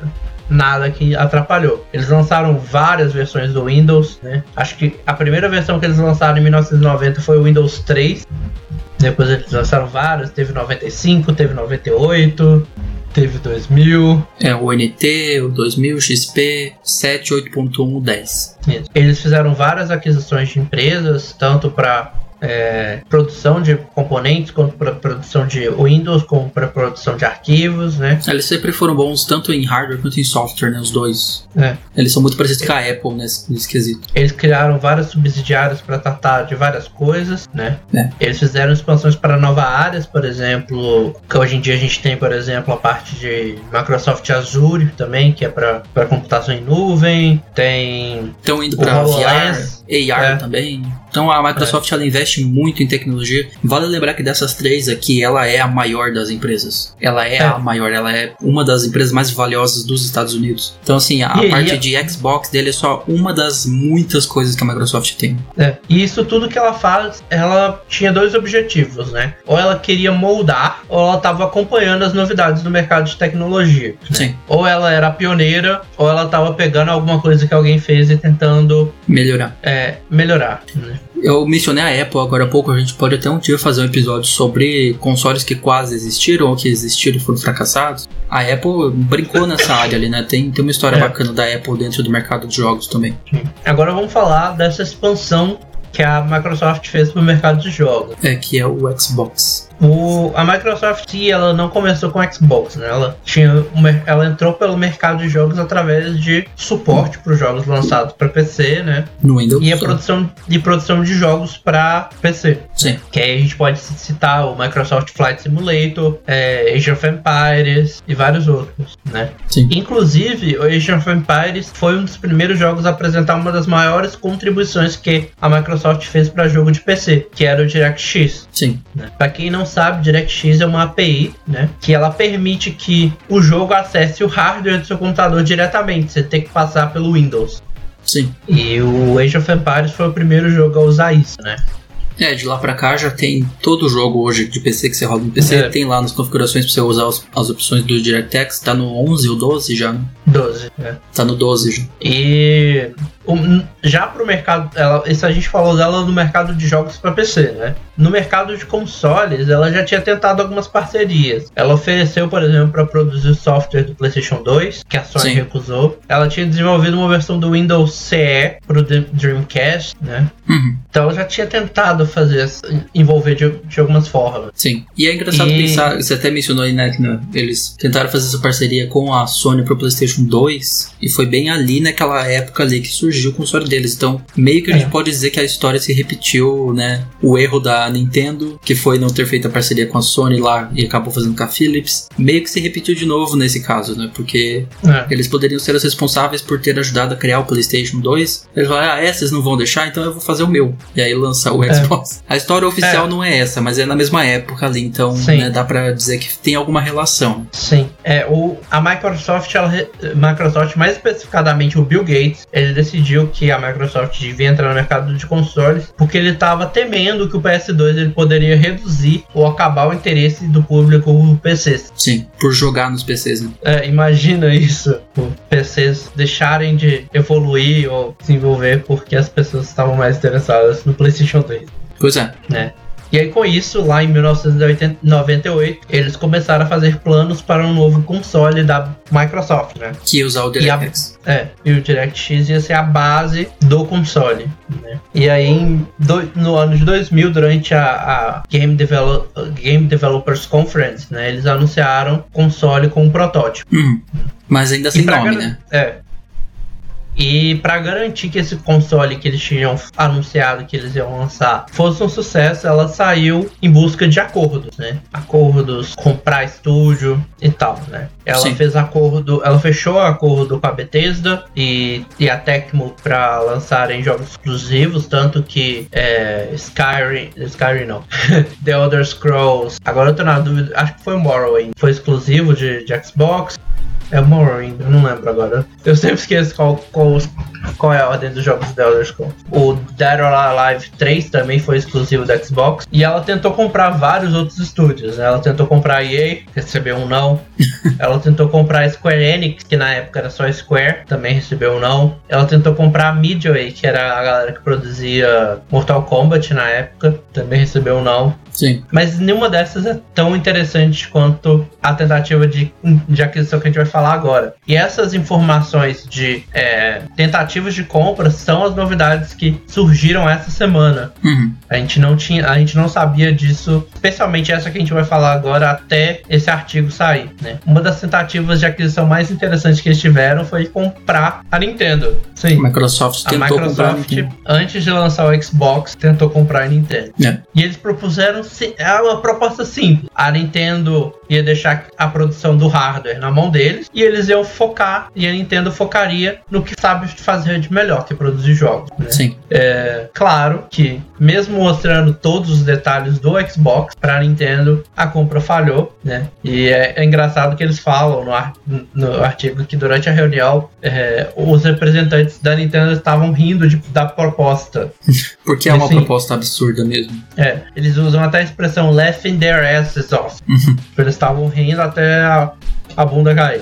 [SPEAKER 2] nada que atrapalhou. Eles lançaram várias versões do Windows, né? Acho que a primeira versão que eles lançaram em 1990 foi o Windows 3. Depois eles lançaram várias, teve 95, teve 98, teve 2000.
[SPEAKER 1] É, o NT, o 2000, XP, 7, 8.1, 10.
[SPEAKER 2] Isso. Eles fizeram várias aquisições de empresas, tanto para produção de componentes, quanto para produção de Windows, como para produção de arquivos, né?
[SPEAKER 1] Eles sempre foram bons tanto em hardware quanto em software, né? Os dois.
[SPEAKER 2] É.
[SPEAKER 1] Eles são muito parecidos com a Apple nesse, nesse quesito.
[SPEAKER 2] Eles criaram várias subsidiárias para tratar de várias coisas, né?
[SPEAKER 1] É.
[SPEAKER 2] Eles fizeram expansões para novas áreas, por exemplo, que hoje em dia a gente tem, por exemplo, a parte de Microsoft Azure também, que é para computação em nuvem, tem
[SPEAKER 1] Estão indo
[SPEAKER 2] O
[SPEAKER 1] pra VR,
[SPEAKER 2] HoloLens.
[SPEAKER 1] AR
[SPEAKER 2] É.
[SPEAKER 1] também. Então a Microsoft ela investe muito em tecnologia. Vale lembrar que dessas três aqui, ela é a maior das empresas. Ela é,
[SPEAKER 2] É.
[SPEAKER 1] a maior, ela é uma das empresas mais valiosas dos Estados Unidos. Então, assim, a
[SPEAKER 2] E-
[SPEAKER 1] parte
[SPEAKER 2] e-
[SPEAKER 1] de Xbox dele é só uma das muitas coisas que a Microsoft tem.
[SPEAKER 2] É, e isso tudo que ela faz, ela tinha dois objetivos, né? Ou ela queria moldar, ou ela estava acompanhando as novidades do mercado de tecnologia. né?
[SPEAKER 1] Sim,
[SPEAKER 2] Ou ela era pioneira, ou ela estava pegando alguma coisa que alguém fez e tentando
[SPEAKER 1] melhorar.
[SPEAKER 2] é, melhorar. né?
[SPEAKER 1] Eu mencionei a Apple agora há pouco, a gente pode até um dia fazer um episódio sobre consoles que quase existiram ou que existiram e foram fracassados. A Apple brincou nessa área ali, né? Tem, tem uma história
[SPEAKER 2] É.
[SPEAKER 1] bacana da Apple dentro do mercado de jogos também.
[SPEAKER 2] Agora vamos falar dessa expansão que a Microsoft fez para o mercado de jogos.
[SPEAKER 1] É, que é o Xbox.
[SPEAKER 2] O, a Microsoft ela não começou com Xbox, né? Ela, tinha, um mer- ela entrou pelo mercado de jogos através de suporte para os jogos lançados para PC, né?
[SPEAKER 1] No Windows.
[SPEAKER 2] E a produção, e produção de jogos para PC.
[SPEAKER 1] Sim.
[SPEAKER 2] Que aí a gente pode citar o Microsoft Flight Simulator, é, Age of Empires e vários outros, né?
[SPEAKER 1] Sim.
[SPEAKER 2] Inclusive, o Age of Empires foi um dos primeiros jogos a apresentar uma das maiores contribuições que a Microsoft fez para jogo de PC, que era o DirectX.
[SPEAKER 1] Sim.
[SPEAKER 2] Né? Para quem não sabe, DirectX é uma API, né, que ela permite que o jogo acesse o hardware do seu computador diretamente, você tem que passar pelo Windows.
[SPEAKER 1] Sim.
[SPEAKER 2] E o Age of Empires foi o primeiro jogo a usar isso, né?
[SPEAKER 1] É, de lá pra cá já tem todo jogo hoje de PC que você roda no PC,
[SPEAKER 2] É.
[SPEAKER 1] tem lá nas configurações pra você usar os- as opções do DirectX, tá no 11 ou 12 já, né?
[SPEAKER 2] 12, né?
[SPEAKER 1] Tá no 12 já.
[SPEAKER 2] E um, já pro mercado, ela, isso a gente falou dela no mercado de jogos para PC, né? No mercado de consoles, ela já tinha tentado algumas parcerias. Ela ofereceu, por exemplo, para produzir software do PlayStation 2, que a Sony
[SPEAKER 1] Sim.
[SPEAKER 2] recusou. Ela tinha desenvolvido uma versão do Windows CE pro Dream- Dreamcast, né?
[SPEAKER 1] Uhum.
[SPEAKER 2] Então ela já tinha tentado fazer envolver de, de algumas formas.
[SPEAKER 1] Sim. E é engraçado
[SPEAKER 2] E-
[SPEAKER 1] pensar, você até mencionou aí, né, que né, eles tentaram fazer essa parceria com a Sony pro PlayStation 2, e foi bem ali naquela época ali que surgiu o console deles. Então, meio que a
[SPEAKER 2] É.
[SPEAKER 1] gente pode dizer que a história se repetiu, né? O erro da Nintendo, que foi não ter feito a parceria com a Sony lá e acabou fazendo com a Philips, meio que se repetiu de novo nesse caso, né? Porque
[SPEAKER 2] É.
[SPEAKER 1] eles poderiam ser os responsáveis por ter ajudado a criar o PlayStation 2. Eles falaram, ah, é, vocês não vão deixar, então eu vou fazer o meu. E aí lançar o
[SPEAKER 2] É.
[SPEAKER 1] A história oficial
[SPEAKER 2] É.
[SPEAKER 1] não é essa, mas é na mesma época ali, então né, dá pra dizer que tem alguma relação.
[SPEAKER 2] Sim. É, o, a Microsoft, ela, Microsoft, mais especificadamente o Bill Gates, ele decidiu que a Microsoft devia entrar no mercado de consoles porque ele estava temendo que o PS2 ele poderia reduzir ou acabar o interesse do público por PCs.
[SPEAKER 1] Sim, por jogar nos PCs, né?
[SPEAKER 2] É, imagina isso, os PCs deixarem de evoluir ou desenvolver porque as pessoas estavam mais interessadas no PlayStation 2
[SPEAKER 1] Pois é.
[SPEAKER 2] né? E aí com isso, lá em 1998, eles começaram a fazer planos para um novo console da Microsoft, né?
[SPEAKER 1] Que ia usar o
[SPEAKER 2] E a-
[SPEAKER 1] DirectX.
[SPEAKER 2] É, e o DirectX ia ser a base do console, né? E aí do- no ano de 2000, durante a, a Game, Develop- Game Developers Conference, né? Eles anunciaram console com um protótipo.
[SPEAKER 1] Uhum. Mas ainda sem nome,
[SPEAKER 2] gar-
[SPEAKER 1] né?
[SPEAKER 2] É. E para garantir que esse console que eles tinham anunciado que eles iam lançar fosse um sucesso, ela saiu em busca de acordos, né? Acordos, comprar estúdio e tal, né? Ela
[SPEAKER 1] Sim.
[SPEAKER 2] fez acordo, ela fechou acordo com a Bethesda e, e a Tecmo para lançarem jogos exclusivos, tanto que é, Skyrim, Skyrim não, [laughs] The Elder Scrolls, agora eu tô na dúvida, acho que foi Morrowind, foi exclusivo de, de Xbox. É Morrowind, eu não lembro agora. Eu sempre esqueço qual, qual, qual é a ordem dos jogos da Elder Scrolls. O Dead or Alive 3 também foi exclusivo da Xbox. E ela tentou comprar vários outros estúdios. né? Ela tentou comprar a EA, recebeu um não. [laughs] ela tentou comprar a Square Enix, que na época era só Square, também recebeu um não. Ela tentou comprar a Midway, que era a galera que produzia Mortal Kombat na época, também recebeu um não.
[SPEAKER 1] Sim.
[SPEAKER 2] Mas nenhuma dessas é tão interessante quanto a tentativa de, de aquisição que a gente vai falar agora. E essas informações de é, tentativas de compra são as novidades que surgiram essa semana.
[SPEAKER 1] Uhum.
[SPEAKER 2] A gente não tinha, a gente não sabia disso, especialmente essa que a gente vai falar agora até esse artigo sair, né? Uma das tentativas de aquisição mais interessantes que eles tiveram foi comprar a Nintendo. Sim.
[SPEAKER 1] A Microsoft
[SPEAKER 2] A
[SPEAKER 1] tentou comprar a
[SPEAKER 2] Microsoft,
[SPEAKER 1] Nintendo.
[SPEAKER 2] antes de lançar o Xbox, tentou comprar a Nintendo.
[SPEAKER 1] É.
[SPEAKER 2] E eles propuseram é uma proposta simples. A Nintendo ia deixar a produção do hardware na mão deles e eles iam focar e a Nintendo focaria no que sabe fazer de melhor, que é produzir jogos. né?
[SPEAKER 1] Sim.
[SPEAKER 2] É claro que, mesmo mostrando todos os detalhes do Xbox para a Nintendo, a compra falhou, né? E é, é engraçado que eles falam no, ar- no artigo que durante a reunião é, os representantes da Nintendo estavam rindo de- da proposta. [laughs]
[SPEAKER 1] Porque é uma
[SPEAKER 2] Assim-
[SPEAKER 1] proposta absurda mesmo.
[SPEAKER 2] É, eles usam até a expressão laughing their asses off.
[SPEAKER 1] Uhum.
[SPEAKER 2] Eles estavam rindo até a, a bunda cair.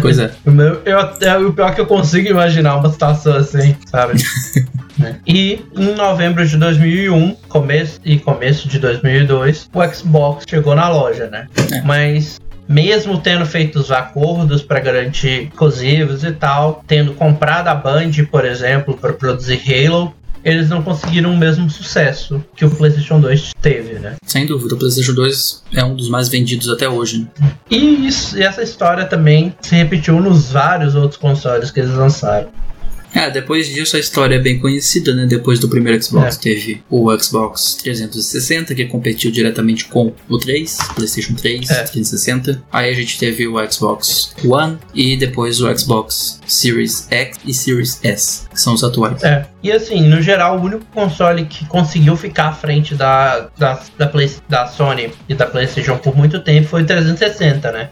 [SPEAKER 1] Pois é. [laughs]
[SPEAKER 2] O meu- eu, até- o pior é que eu consigo imaginar uma situação assim, sabe? [laughs] Né? E em novembro de 2001, começo e começo de 2002, o Xbox chegou na loja, né? É. Mas mesmo tendo feito os acordos para garantir exclusivos e tal, tendo comprado a Band, por exemplo, para produzir Halo, eles não conseguiram o mesmo sucesso que o PlayStation 2 teve, né?
[SPEAKER 1] Sem dúvida, o PlayStation 2 é um dos mais vendidos até hoje.
[SPEAKER 2] E, isso, e essa história também se repetiu nos vários outros consoles que eles lançaram.
[SPEAKER 1] É, depois disso a história é bem conhecida, né? Depois do primeiro Xbox é. teve o Xbox 360, que competiu diretamente com o 3, PlayStation 3, é. 360. Aí a gente teve o Xbox One e depois o Xbox Series X e Series S, que são os atuais.
[SPEAKER 2] É. E assim, no geral, o único console que conseguiu ficar à frente da, da, da, Play, da Sony e da PlayStation por muito tempo foi o 360, né?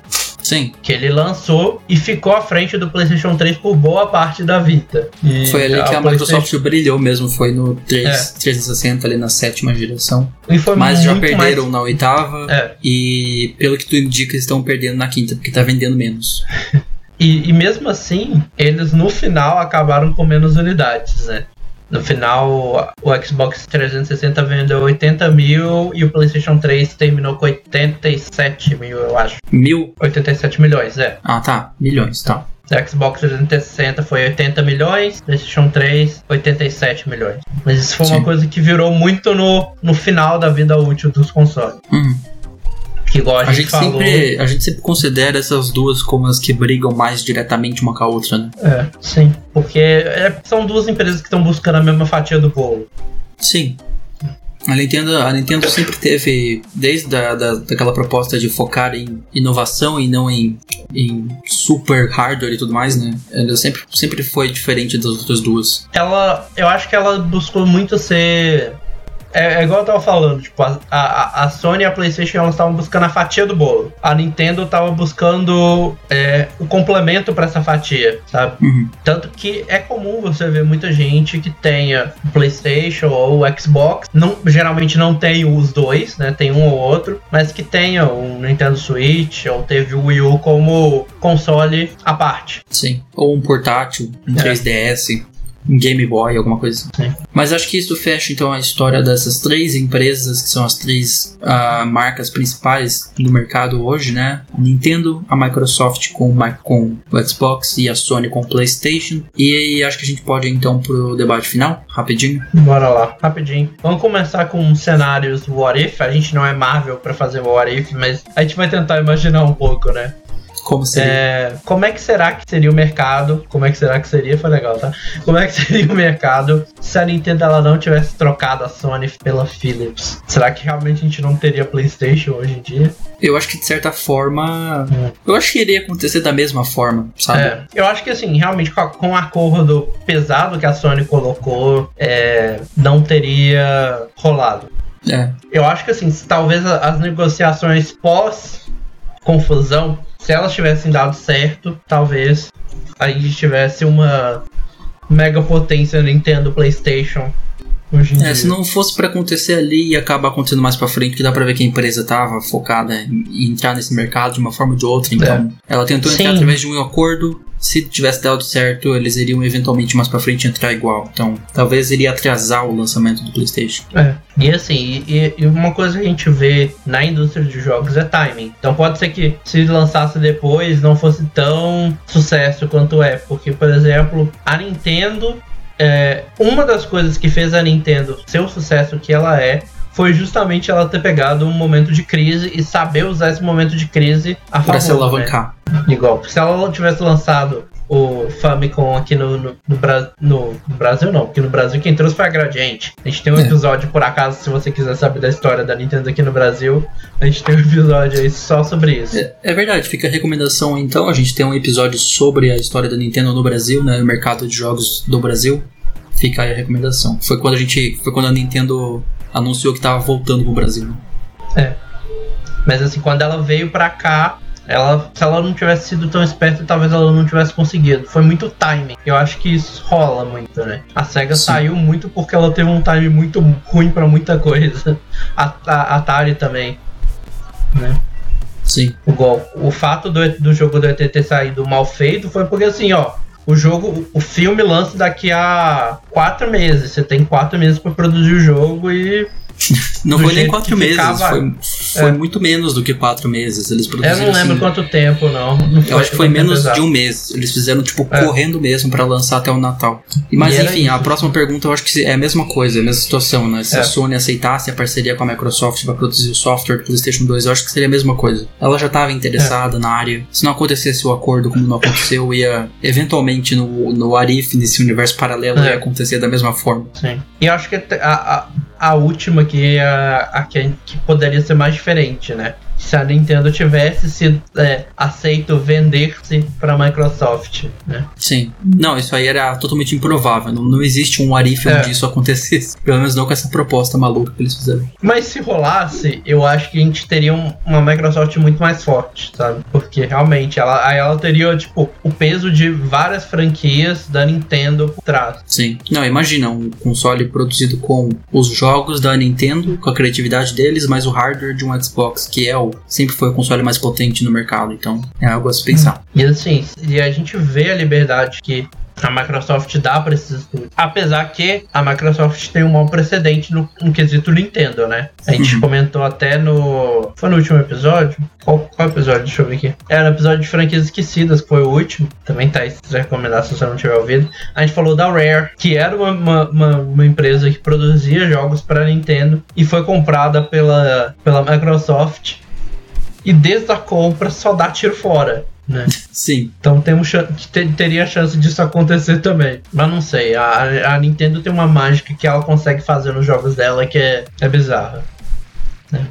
[SPEAKER 1] Sim.
[SPEAKER 2] Que ele lançou e ficou à frente do PlayStation 3 por boa parte da vida.
[SPEAKER 1] E foi ali que a, Microsoft brilhou mesmo, foi no 3, é. 360, ali na sétima geração. Mas já perderam mais... na oitava. É. E pelo que tu indica, estão perdendo na quinta, porque tá vendendo menos. [laughs]
[SPEAKER 2] e, e mesmo assim, eles no final acabaram com menos unidades, né? No final, o Xbox 360 vendeu 80 mil e o PlayStation 3 terminou com 87 mil, eu acho.
[SPEAKER 1] Mil?
[SPEAKER 2] 87 milhões, é.
[SPEAKER 1] Ah, tá. Milhões, tá.
[SPEAKER 2] O Xbox 360 foi 80 milhões, PlayStation 3, 87 milhões. Mas isso foi Sim. uma coisa que virou muito no, no final da vida útil dos consoles.
[SPEAKER 1] Uhum. Que igual a, a gente, gente falou... sempre A gente sempre considera essas duas como as que brigam mais diretamente uma com a outra, né?
[SPEAKER 2] É, sim. Porque é, são duas empresas que estão buscando a mesma fatia do bolo.
[SPEAKER 1] Sim. A Nintendo, a Nintendo sempre teve, desde a, da, daquela proposta de focar em inovação e não em, em super hardware e tudo mais, né? Ela sempre, sempre foi diferente das outras duas.
[SPEAKER 2] Ela, eu acho que ela buscou muito ser é, é, igual eu tava falando, tipo, a, a, a Sony e a PlayStation elas estavam buscando a fatia do bolo. A Nintendo tava buscando é, o complemento para essa fatia, sabe?
[SPEAKER 1] Uhum.
[SPEAKER 2] Tanto que é comum você ver muita gente que tenha o PlayStation ou o Xbox, não, geralmente não tem os dois, né? Tem um ou outro, mas que tenha o Nintendo Switch ou teve o Wii U como console à parte.
[SPEAKER 1] Sim, ou um portátil, um é. 3DS um Game Boy, alguma coisa assim. Mas acho que isso fecha então a história dessas três empresas, que são as três uh, marcas principais do mercado hoje, né? A Nintendo, a Microsoft com, com o Xbox e a Sony com o PlayStation. E acho que a gente pode ir então pro debate final, rapidinho.
[SPEAKER 2] Bora lá, rapidinho. Vamos começar com cenários What If. A gente não é Marvel para fazer What If, mas a gente vai tentar imaginar um pouco, né?
[SPEAKER 1] Como seria?
[SPEAKER 2] É, como é que será que seria o mercado? Como é que será que seria? Foi legal, tá? Como é que [laughs] seria o mercado se a Nintendo ela não tivesse trocado a Sony pela Philips? Será que realmente a gente não teria PlayStation hoje em dia?
[SPEAKER 1] Eu acho que de certa forma. Hum. Eu acho que iria acontecer da mesma forma, sabe?
[SPEAKER 2] É, eu acho que assim, realmente com o acordo pesado que a Sony colocou, é, não teria rolado.
[SPEAKER 1] É.
[SPEAKER 2] Eu acho que assim, talvez as negociações pós confusão se elas tivessem dado certo, talvez a gente tivesse uma mega potência Nintendo PlayStation Hoje em
[SPEAKER 1] é, dia. se não fosse para acontecer ali e acabar acontecendo mais para frente, que dá para ver que a empresa tava focada em entrar nesse mercado de uma forma ou de outra. Então, é. ela tentou entrar Sim. através de um acordo. Se tivesse dado certo, eles iriam eventualmente mais para frente entrar igual. Então, talvez iria atrasar o lançamento do PlayStation.
[SPEAKER 2] É. E assim, e, e uma coisa que a gente vê na indústria de jogos é timing. Então, pode ser que se lançasse depois não fosse tão sucesso quanto é, porque por exemplo, a Nintendo é, uma das coisas que fez a Nintendo ser o sucesso que ela é foi justamente ela ter pegado um momento de crise e saber usar esse momento de crise a
[SPEAKER 1] favor. Pra se alavancar.
[SPEAKER 2] Né? Igual, se ela tivesse lançado o Famicom aqui no, no, no, no, no, Brasil, não, porque no Brasil quem trouxe foi a Gradiente. A gente tem um é. episódio, por acaso, se você quiser saber da história da Nintendo aqui no Brasil, a gente tem um episódio aí só sobre isso.
[SPEAKER 1] É, é verdade, fica a recomendação então. A gente tem um episódio sobre a história da Nintendo no Brasil, né? O mercado de jogos do Brasil. Fica aí a recomendação. Foi quando a gente. Foi quando a Nintendo anunciou que tava voltando pro Brasil. Né?
[SPEAKER 2] É. Mas assim, quando ela veio pra cá, ela, se ela não tivesse sido tão esperta, talvez ela não tivesse conseguido. Foi muito timing. Eu acho que isso rola muito, né? A SEGA Sim. saiu muito porque ela teve um timing muito ruim para muita coisa. A, a Atari também. Né?
[SPEAKER 1] Sim.
[SPEAKER 2] Igual, o fato do, do jogo do ET ter saído mal feito foi porque assim, ó, o jogo, o filme lança daqui a quatro meses. Você tem quatro meses para produzir o jogo e
[SPEAKER 1] não foi nem quatro meses, ficava... foi, foi é. muito menos do que quatro meses. Eles produziram.
[SPEAKER 2] Eu não lembro
[SPEAKER 1] assim,
[SPEAKER 2] quanto tempo, não. não
[SPEAKER 1] eu acho que foi menos de um mês. Eles fizeram, tipo, é. correndo mesmo para lançar até o Natal. Mas e enfim, a próxima pergunta eu acho que é a mesma coisa, é a mesma situação, né? Se é. a Sony aceitasse a parceria com a Microsoft para produzir o software do PlayStation 2, eu acho que seria a mesma coisa. Ela já estava interessada é. na área. Se não acontecesse o acordo como não aconteceu, ia eventualmente no, no Arif, nesse universo paralelo, ia é. acontecer da mesma forma.
[SPEAKER 2] Sim. E eu acho que a, a, a última que é a, a que, que poderia ser mais diferente, né? Se a Nintendo tivesse sido é, aceito vender-se para a Microsoft, né?
[SPEAKER 1] Sim. Não, isso aí era totalmente improvável. Não, não existe um Arif é. onde isso acontecesse. Pelo menos não com essa proposta maluca que eles fizeram.
[SPEAKER 2] Mas se rolasse, eu acho que a gente teria uma Microsoft muito mais forte, sabe? Porque realmente ela, aí ela teria, tipo, o peso de várias franquias da Nintendo por trás.
[SPEAKER 1] Sim. Não, imagina um console produzido com os jogos da Nintendo, com a criatividade deles, mais o hardware de um Xbox, que é o sempre foi o console mais potente no mercado, então é algo a se pensar.
[SPEAKER 2] E assim, e a gente vê a liberdade que a Microsoft dá para esses estúdios. Apesar que a Microsoft tem um mau precedente no, no quesito Nintendo, né? A gente uhum. comentou até no. Foi no último episódio? Qual, qual episódio? Deixa eu ver aqui. Era o episódio de franquias esquecidas, que foi o último. Também tá aí se recomendar se você não tiver ouvido. A gente falou da Rare, que era uma, uma, uma, uma empresa que produzia jogos para Nintendo e foi comprada pela, pela Microsoft. E desde a compra só dá tiro fora né? [laughs]
[SPEAKER 1] Sim.
[SPEAKER 2] Então temos teria chance disso acontecer também. Mas não sei, a, a Nintendo tem uma mágica que ela consegue fazer nos jogos dela que é, é bizarra. Né?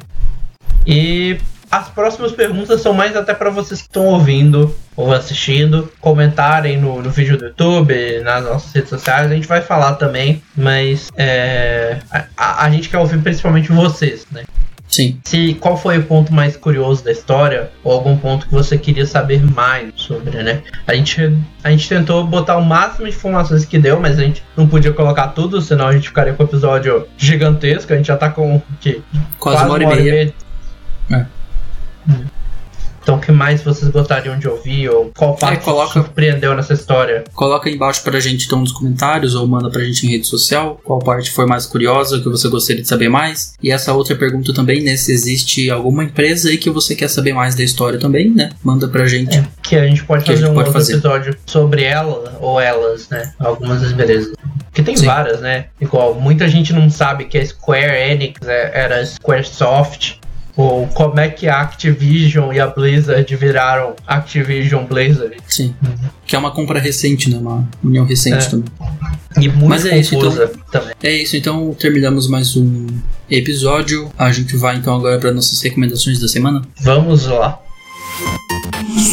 [SPEAKER 2] E as próximas perguntas são mais até para vocês que estão ouvindo ou assistindo, comentarem no, no vídeo do YouTube, nas nossas redes sociais. A gente vai falar também, mas é, a, a, gente quer ouvir principalmente vocês, né?
[SPEAKER 1] Sim.
[SPEAKER 2] Se qual foi o ponto mais curioso da história ou algum ponto que você queria saber mais sobre, né? A gente a gente tentou botar o máximo de informações que deu, mas a gente não podia colocar tudo, senão a gente ficaria com o episódio gigantesco. A gente já tá com que,
[SPEAKER 1] quase, quase uma hora, uma hora e meia. meia.
[SPEAKER 2] É. Hum. Então, o que mais vocês gostariam de ouvir? Ou qual parte é, coloca, surpreendeu nessa história?
[SPEAKER 1] Coloca aí embaixo pra gente então nos comentários ou manda pra gente em rede social qual parte foi mais curiosa, que você gostaria de saber mais. E essa outra pergunta também, né? Se existe alguma empresa aí que você quer saber mais da história também, né? Manda pra gente. É,
[SPEAKER 2] que a gente pode fazer um pode outro fazer. episódio sobre ela ou elas, né? Algumas das belezas. Porque tem Sim. várias, né? Igual, muita gente não sabe que a Square Enix é, era Squaresoft ou como é que a Activision e a Blizzard viraram Activision Blizzard.
[SPEAKER 1] Sim. Uhum. Que é uma compra recente, né? Uma união recente é. também.
[SPEAKER 2] E muito Mas é isso, então, também.
[SPEAKER 1] É isso, então terminamos mais um episódio. A gente vai então agora para nossas recomendações da semana.
[SPEAKER 2] Vamos lá.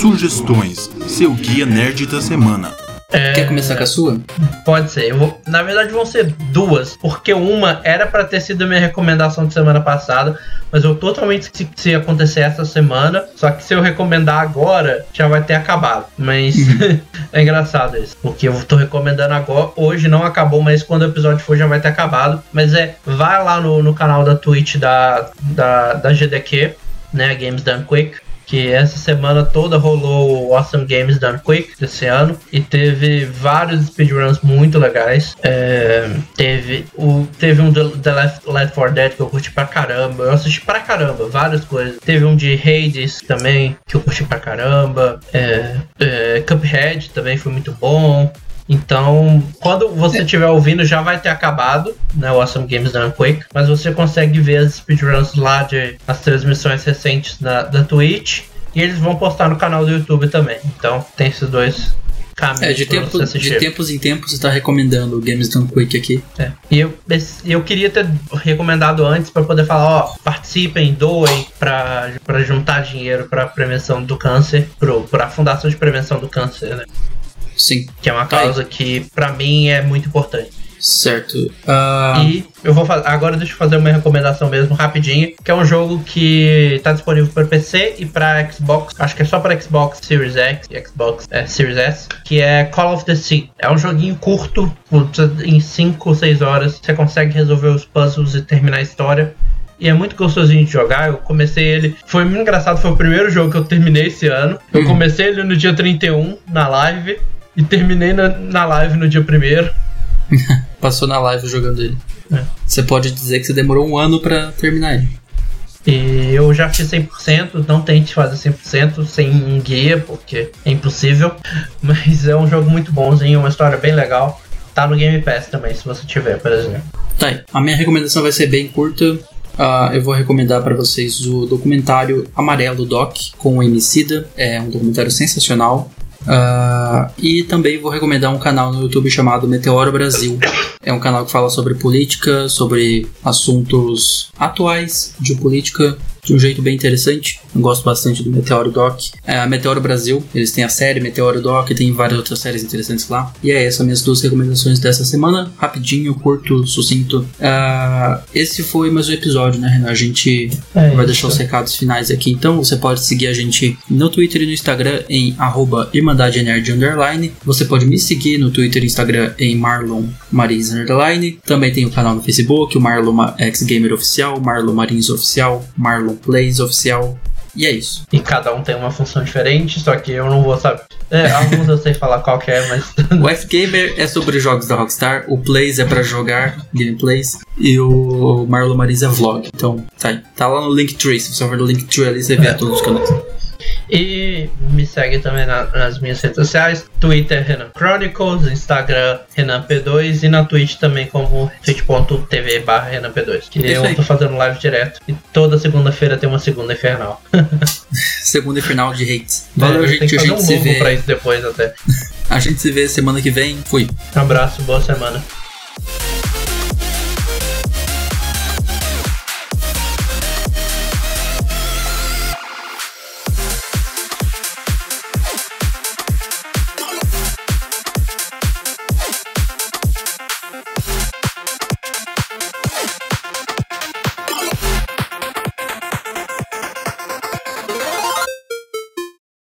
[SPEAKER 3] Sugestões, seu guia nerd da semana.
[SPEAKER 1] É... Quer começar com a sua?
[SPEAKER 2] Pode ser. Vou... Na verdade, vão ser duas, porque uma era para ter sido a minha recomendação de semana passada, mas eu totalmente esqueci se acontecer essa semana. Só que se eu recomendar agora, já vai ter acabado. Mas uhum. [laughs] é engraçado isso, porque eu tô recomendando agora. Hoje não acabou, mas quando o episódio for já vai ter acabado. Mas é, vai lá no, no canal da Twitch da, da, da GDQ, né? Games Done Quick que essa semana toda rolou o Awesome Games Done Quick desse ano e teve vários speedruns muito legais. É, teve, o, teve um The Left, Left 4 Dead que eu curti pra caramba. Eu assisti pra caramba, várias coisas. Teve um de Hades também que eu curti pra caramba. É, é, Cuphead também foi muito bom. Então, quando você estiver ouvindo, já vai ter acabado, né? O Awesome Games Done Quick. Mas você consegue ver as speedruns lá de as transmissões recentes da, da Twitch. E eles vão postar no canal do YouTube também. Então, tem esses dois caminhos.
[SPEAKER 1] É, de, tempo, de tempos em tempos você está recomendando o Games Done Quick aqui.
[SPEAKER 2] É. E eu, eu queria ter recomendado antes para poder falar: ó, participem, doem para juntar dinheiro para prevenção do câncer, para a Fundação de Prevenção do Câncer, né?
[SPEAKER 1] Sim.
[SPEAKER 2] Que é uma causa que, para mim, é muito importante.
[SPEAKER 1] Certo.
[SPEAKER 2] Uh... E eu vou fazer. Agora deixa eu fazer uma recomendação mesmo, rapidinho. Que é um jogo que tá disponível para PC e para Xbox. Acho que é só para Xbox Series X e Xbox é, Series S. Que é Call of the Sea. É um joguinho curto, em 5 ou 6 horas. Você consegue resolver os puzzles e terminar a história. E é muito gostosinho de jogar. Eu comecei ele. Foi muito engraçado, foi o primeiro jogo que eu terminei esse ano. Eu uhum. comecei ele no dia 31, na live. E terminei na, na live no dia primeiro. [laughs]
[SPEAKER 1] Passou na live jogando ele.
[SPEAKER 2] É.
[SPEAKER 1] Você pode dizer que você demorou um ano pra terminar ele.
[SPEAKER 2] E eu já fiz 100%, não tente fazer 100% sem um guia, porque é impossível. [laughs] Mas é um jogo muito bonzinho, uma história bem legal. Tá no Game Pass também, se você tiver, por exemplo.
[SPEAKER 1] Tá aí. A minha recomendação vai ser bem curta. Ah, eu vou recomendar para vocês o documentário Amarelo Doc com o Emicida. É um documentário sensacional. Ah, e também vou recomendar um canal no YouTube chamado Meteoro Brasil. É um canal que fala sobre política, sobre assuntos atuais de política de um jeito bem interessante. Eu gosto bastante do Meteoro Doc. É a Meteoro Brasil, eles têm a série Meteoro Doc, tem várias outras séries interessantes lá. E é essas minhas duas recomendações dessa semana. Rapidinho, curto, sucinto. Ah, esse foi mais um episódio, né, Renan? A gente
[SPEAKER 2] É
[SPEAKER 1] vai deixar os recados finais aqui. Então você pode seguir a gente no Twitter e no Instagram em arroba Underline. Você pode me seguir no Twitter e Instagram em Marlon Marins Underline. Também tem o canal no Facebook, o Marlon Ma- X Gamer Oficial, Marlon Marins Oficial, Marlon Plays Oficial. E é isso.
[SPEAKER 2] E cada um tem uma função diferente, só que eu não vou saber. É, alguns eu sei falar qual que é, mas. [laughs]
[SPEAKER 1] O F-Gamer é sobre jogos da Rockstar, o Plays é pra jogar gameplays e o Marlon Marins é vlog. Então, tá aí. Tá lá no Linktree, se você for no Linktree ali, você vê
[SPEAKER 2] É.
[SPEAKER 1] todos os canais.
[SPEAKER 2] E me segue também na- nas minhas redes sociais: Twitter Renan Chronicles, Instagram Renan P2 e na Twitch também como twitch.tv barra Renan P2. Que eu tô fazendo live direto. E toda segunda-feira tem uma segunda infernal. [laughs]
[SPEAKER 1] Segunda final de hates. Valeu,
[SPEAKER 2] É,
[SPEAKER 1] gente.
[SPEAKER 2] Tem que
[SPEAKER 1] A gente
[SPEAKER 2] um
[SPEAKER 1] se
[SPEAKER 2] novo pra
[SPEAKER 1] vê.
[SPEAKER 2] isso depois até. [laughs]
[SPEAKER 1] A gente se vê semana que vem. Fui.
[SPEAKER 2] Um abraço, boa semana.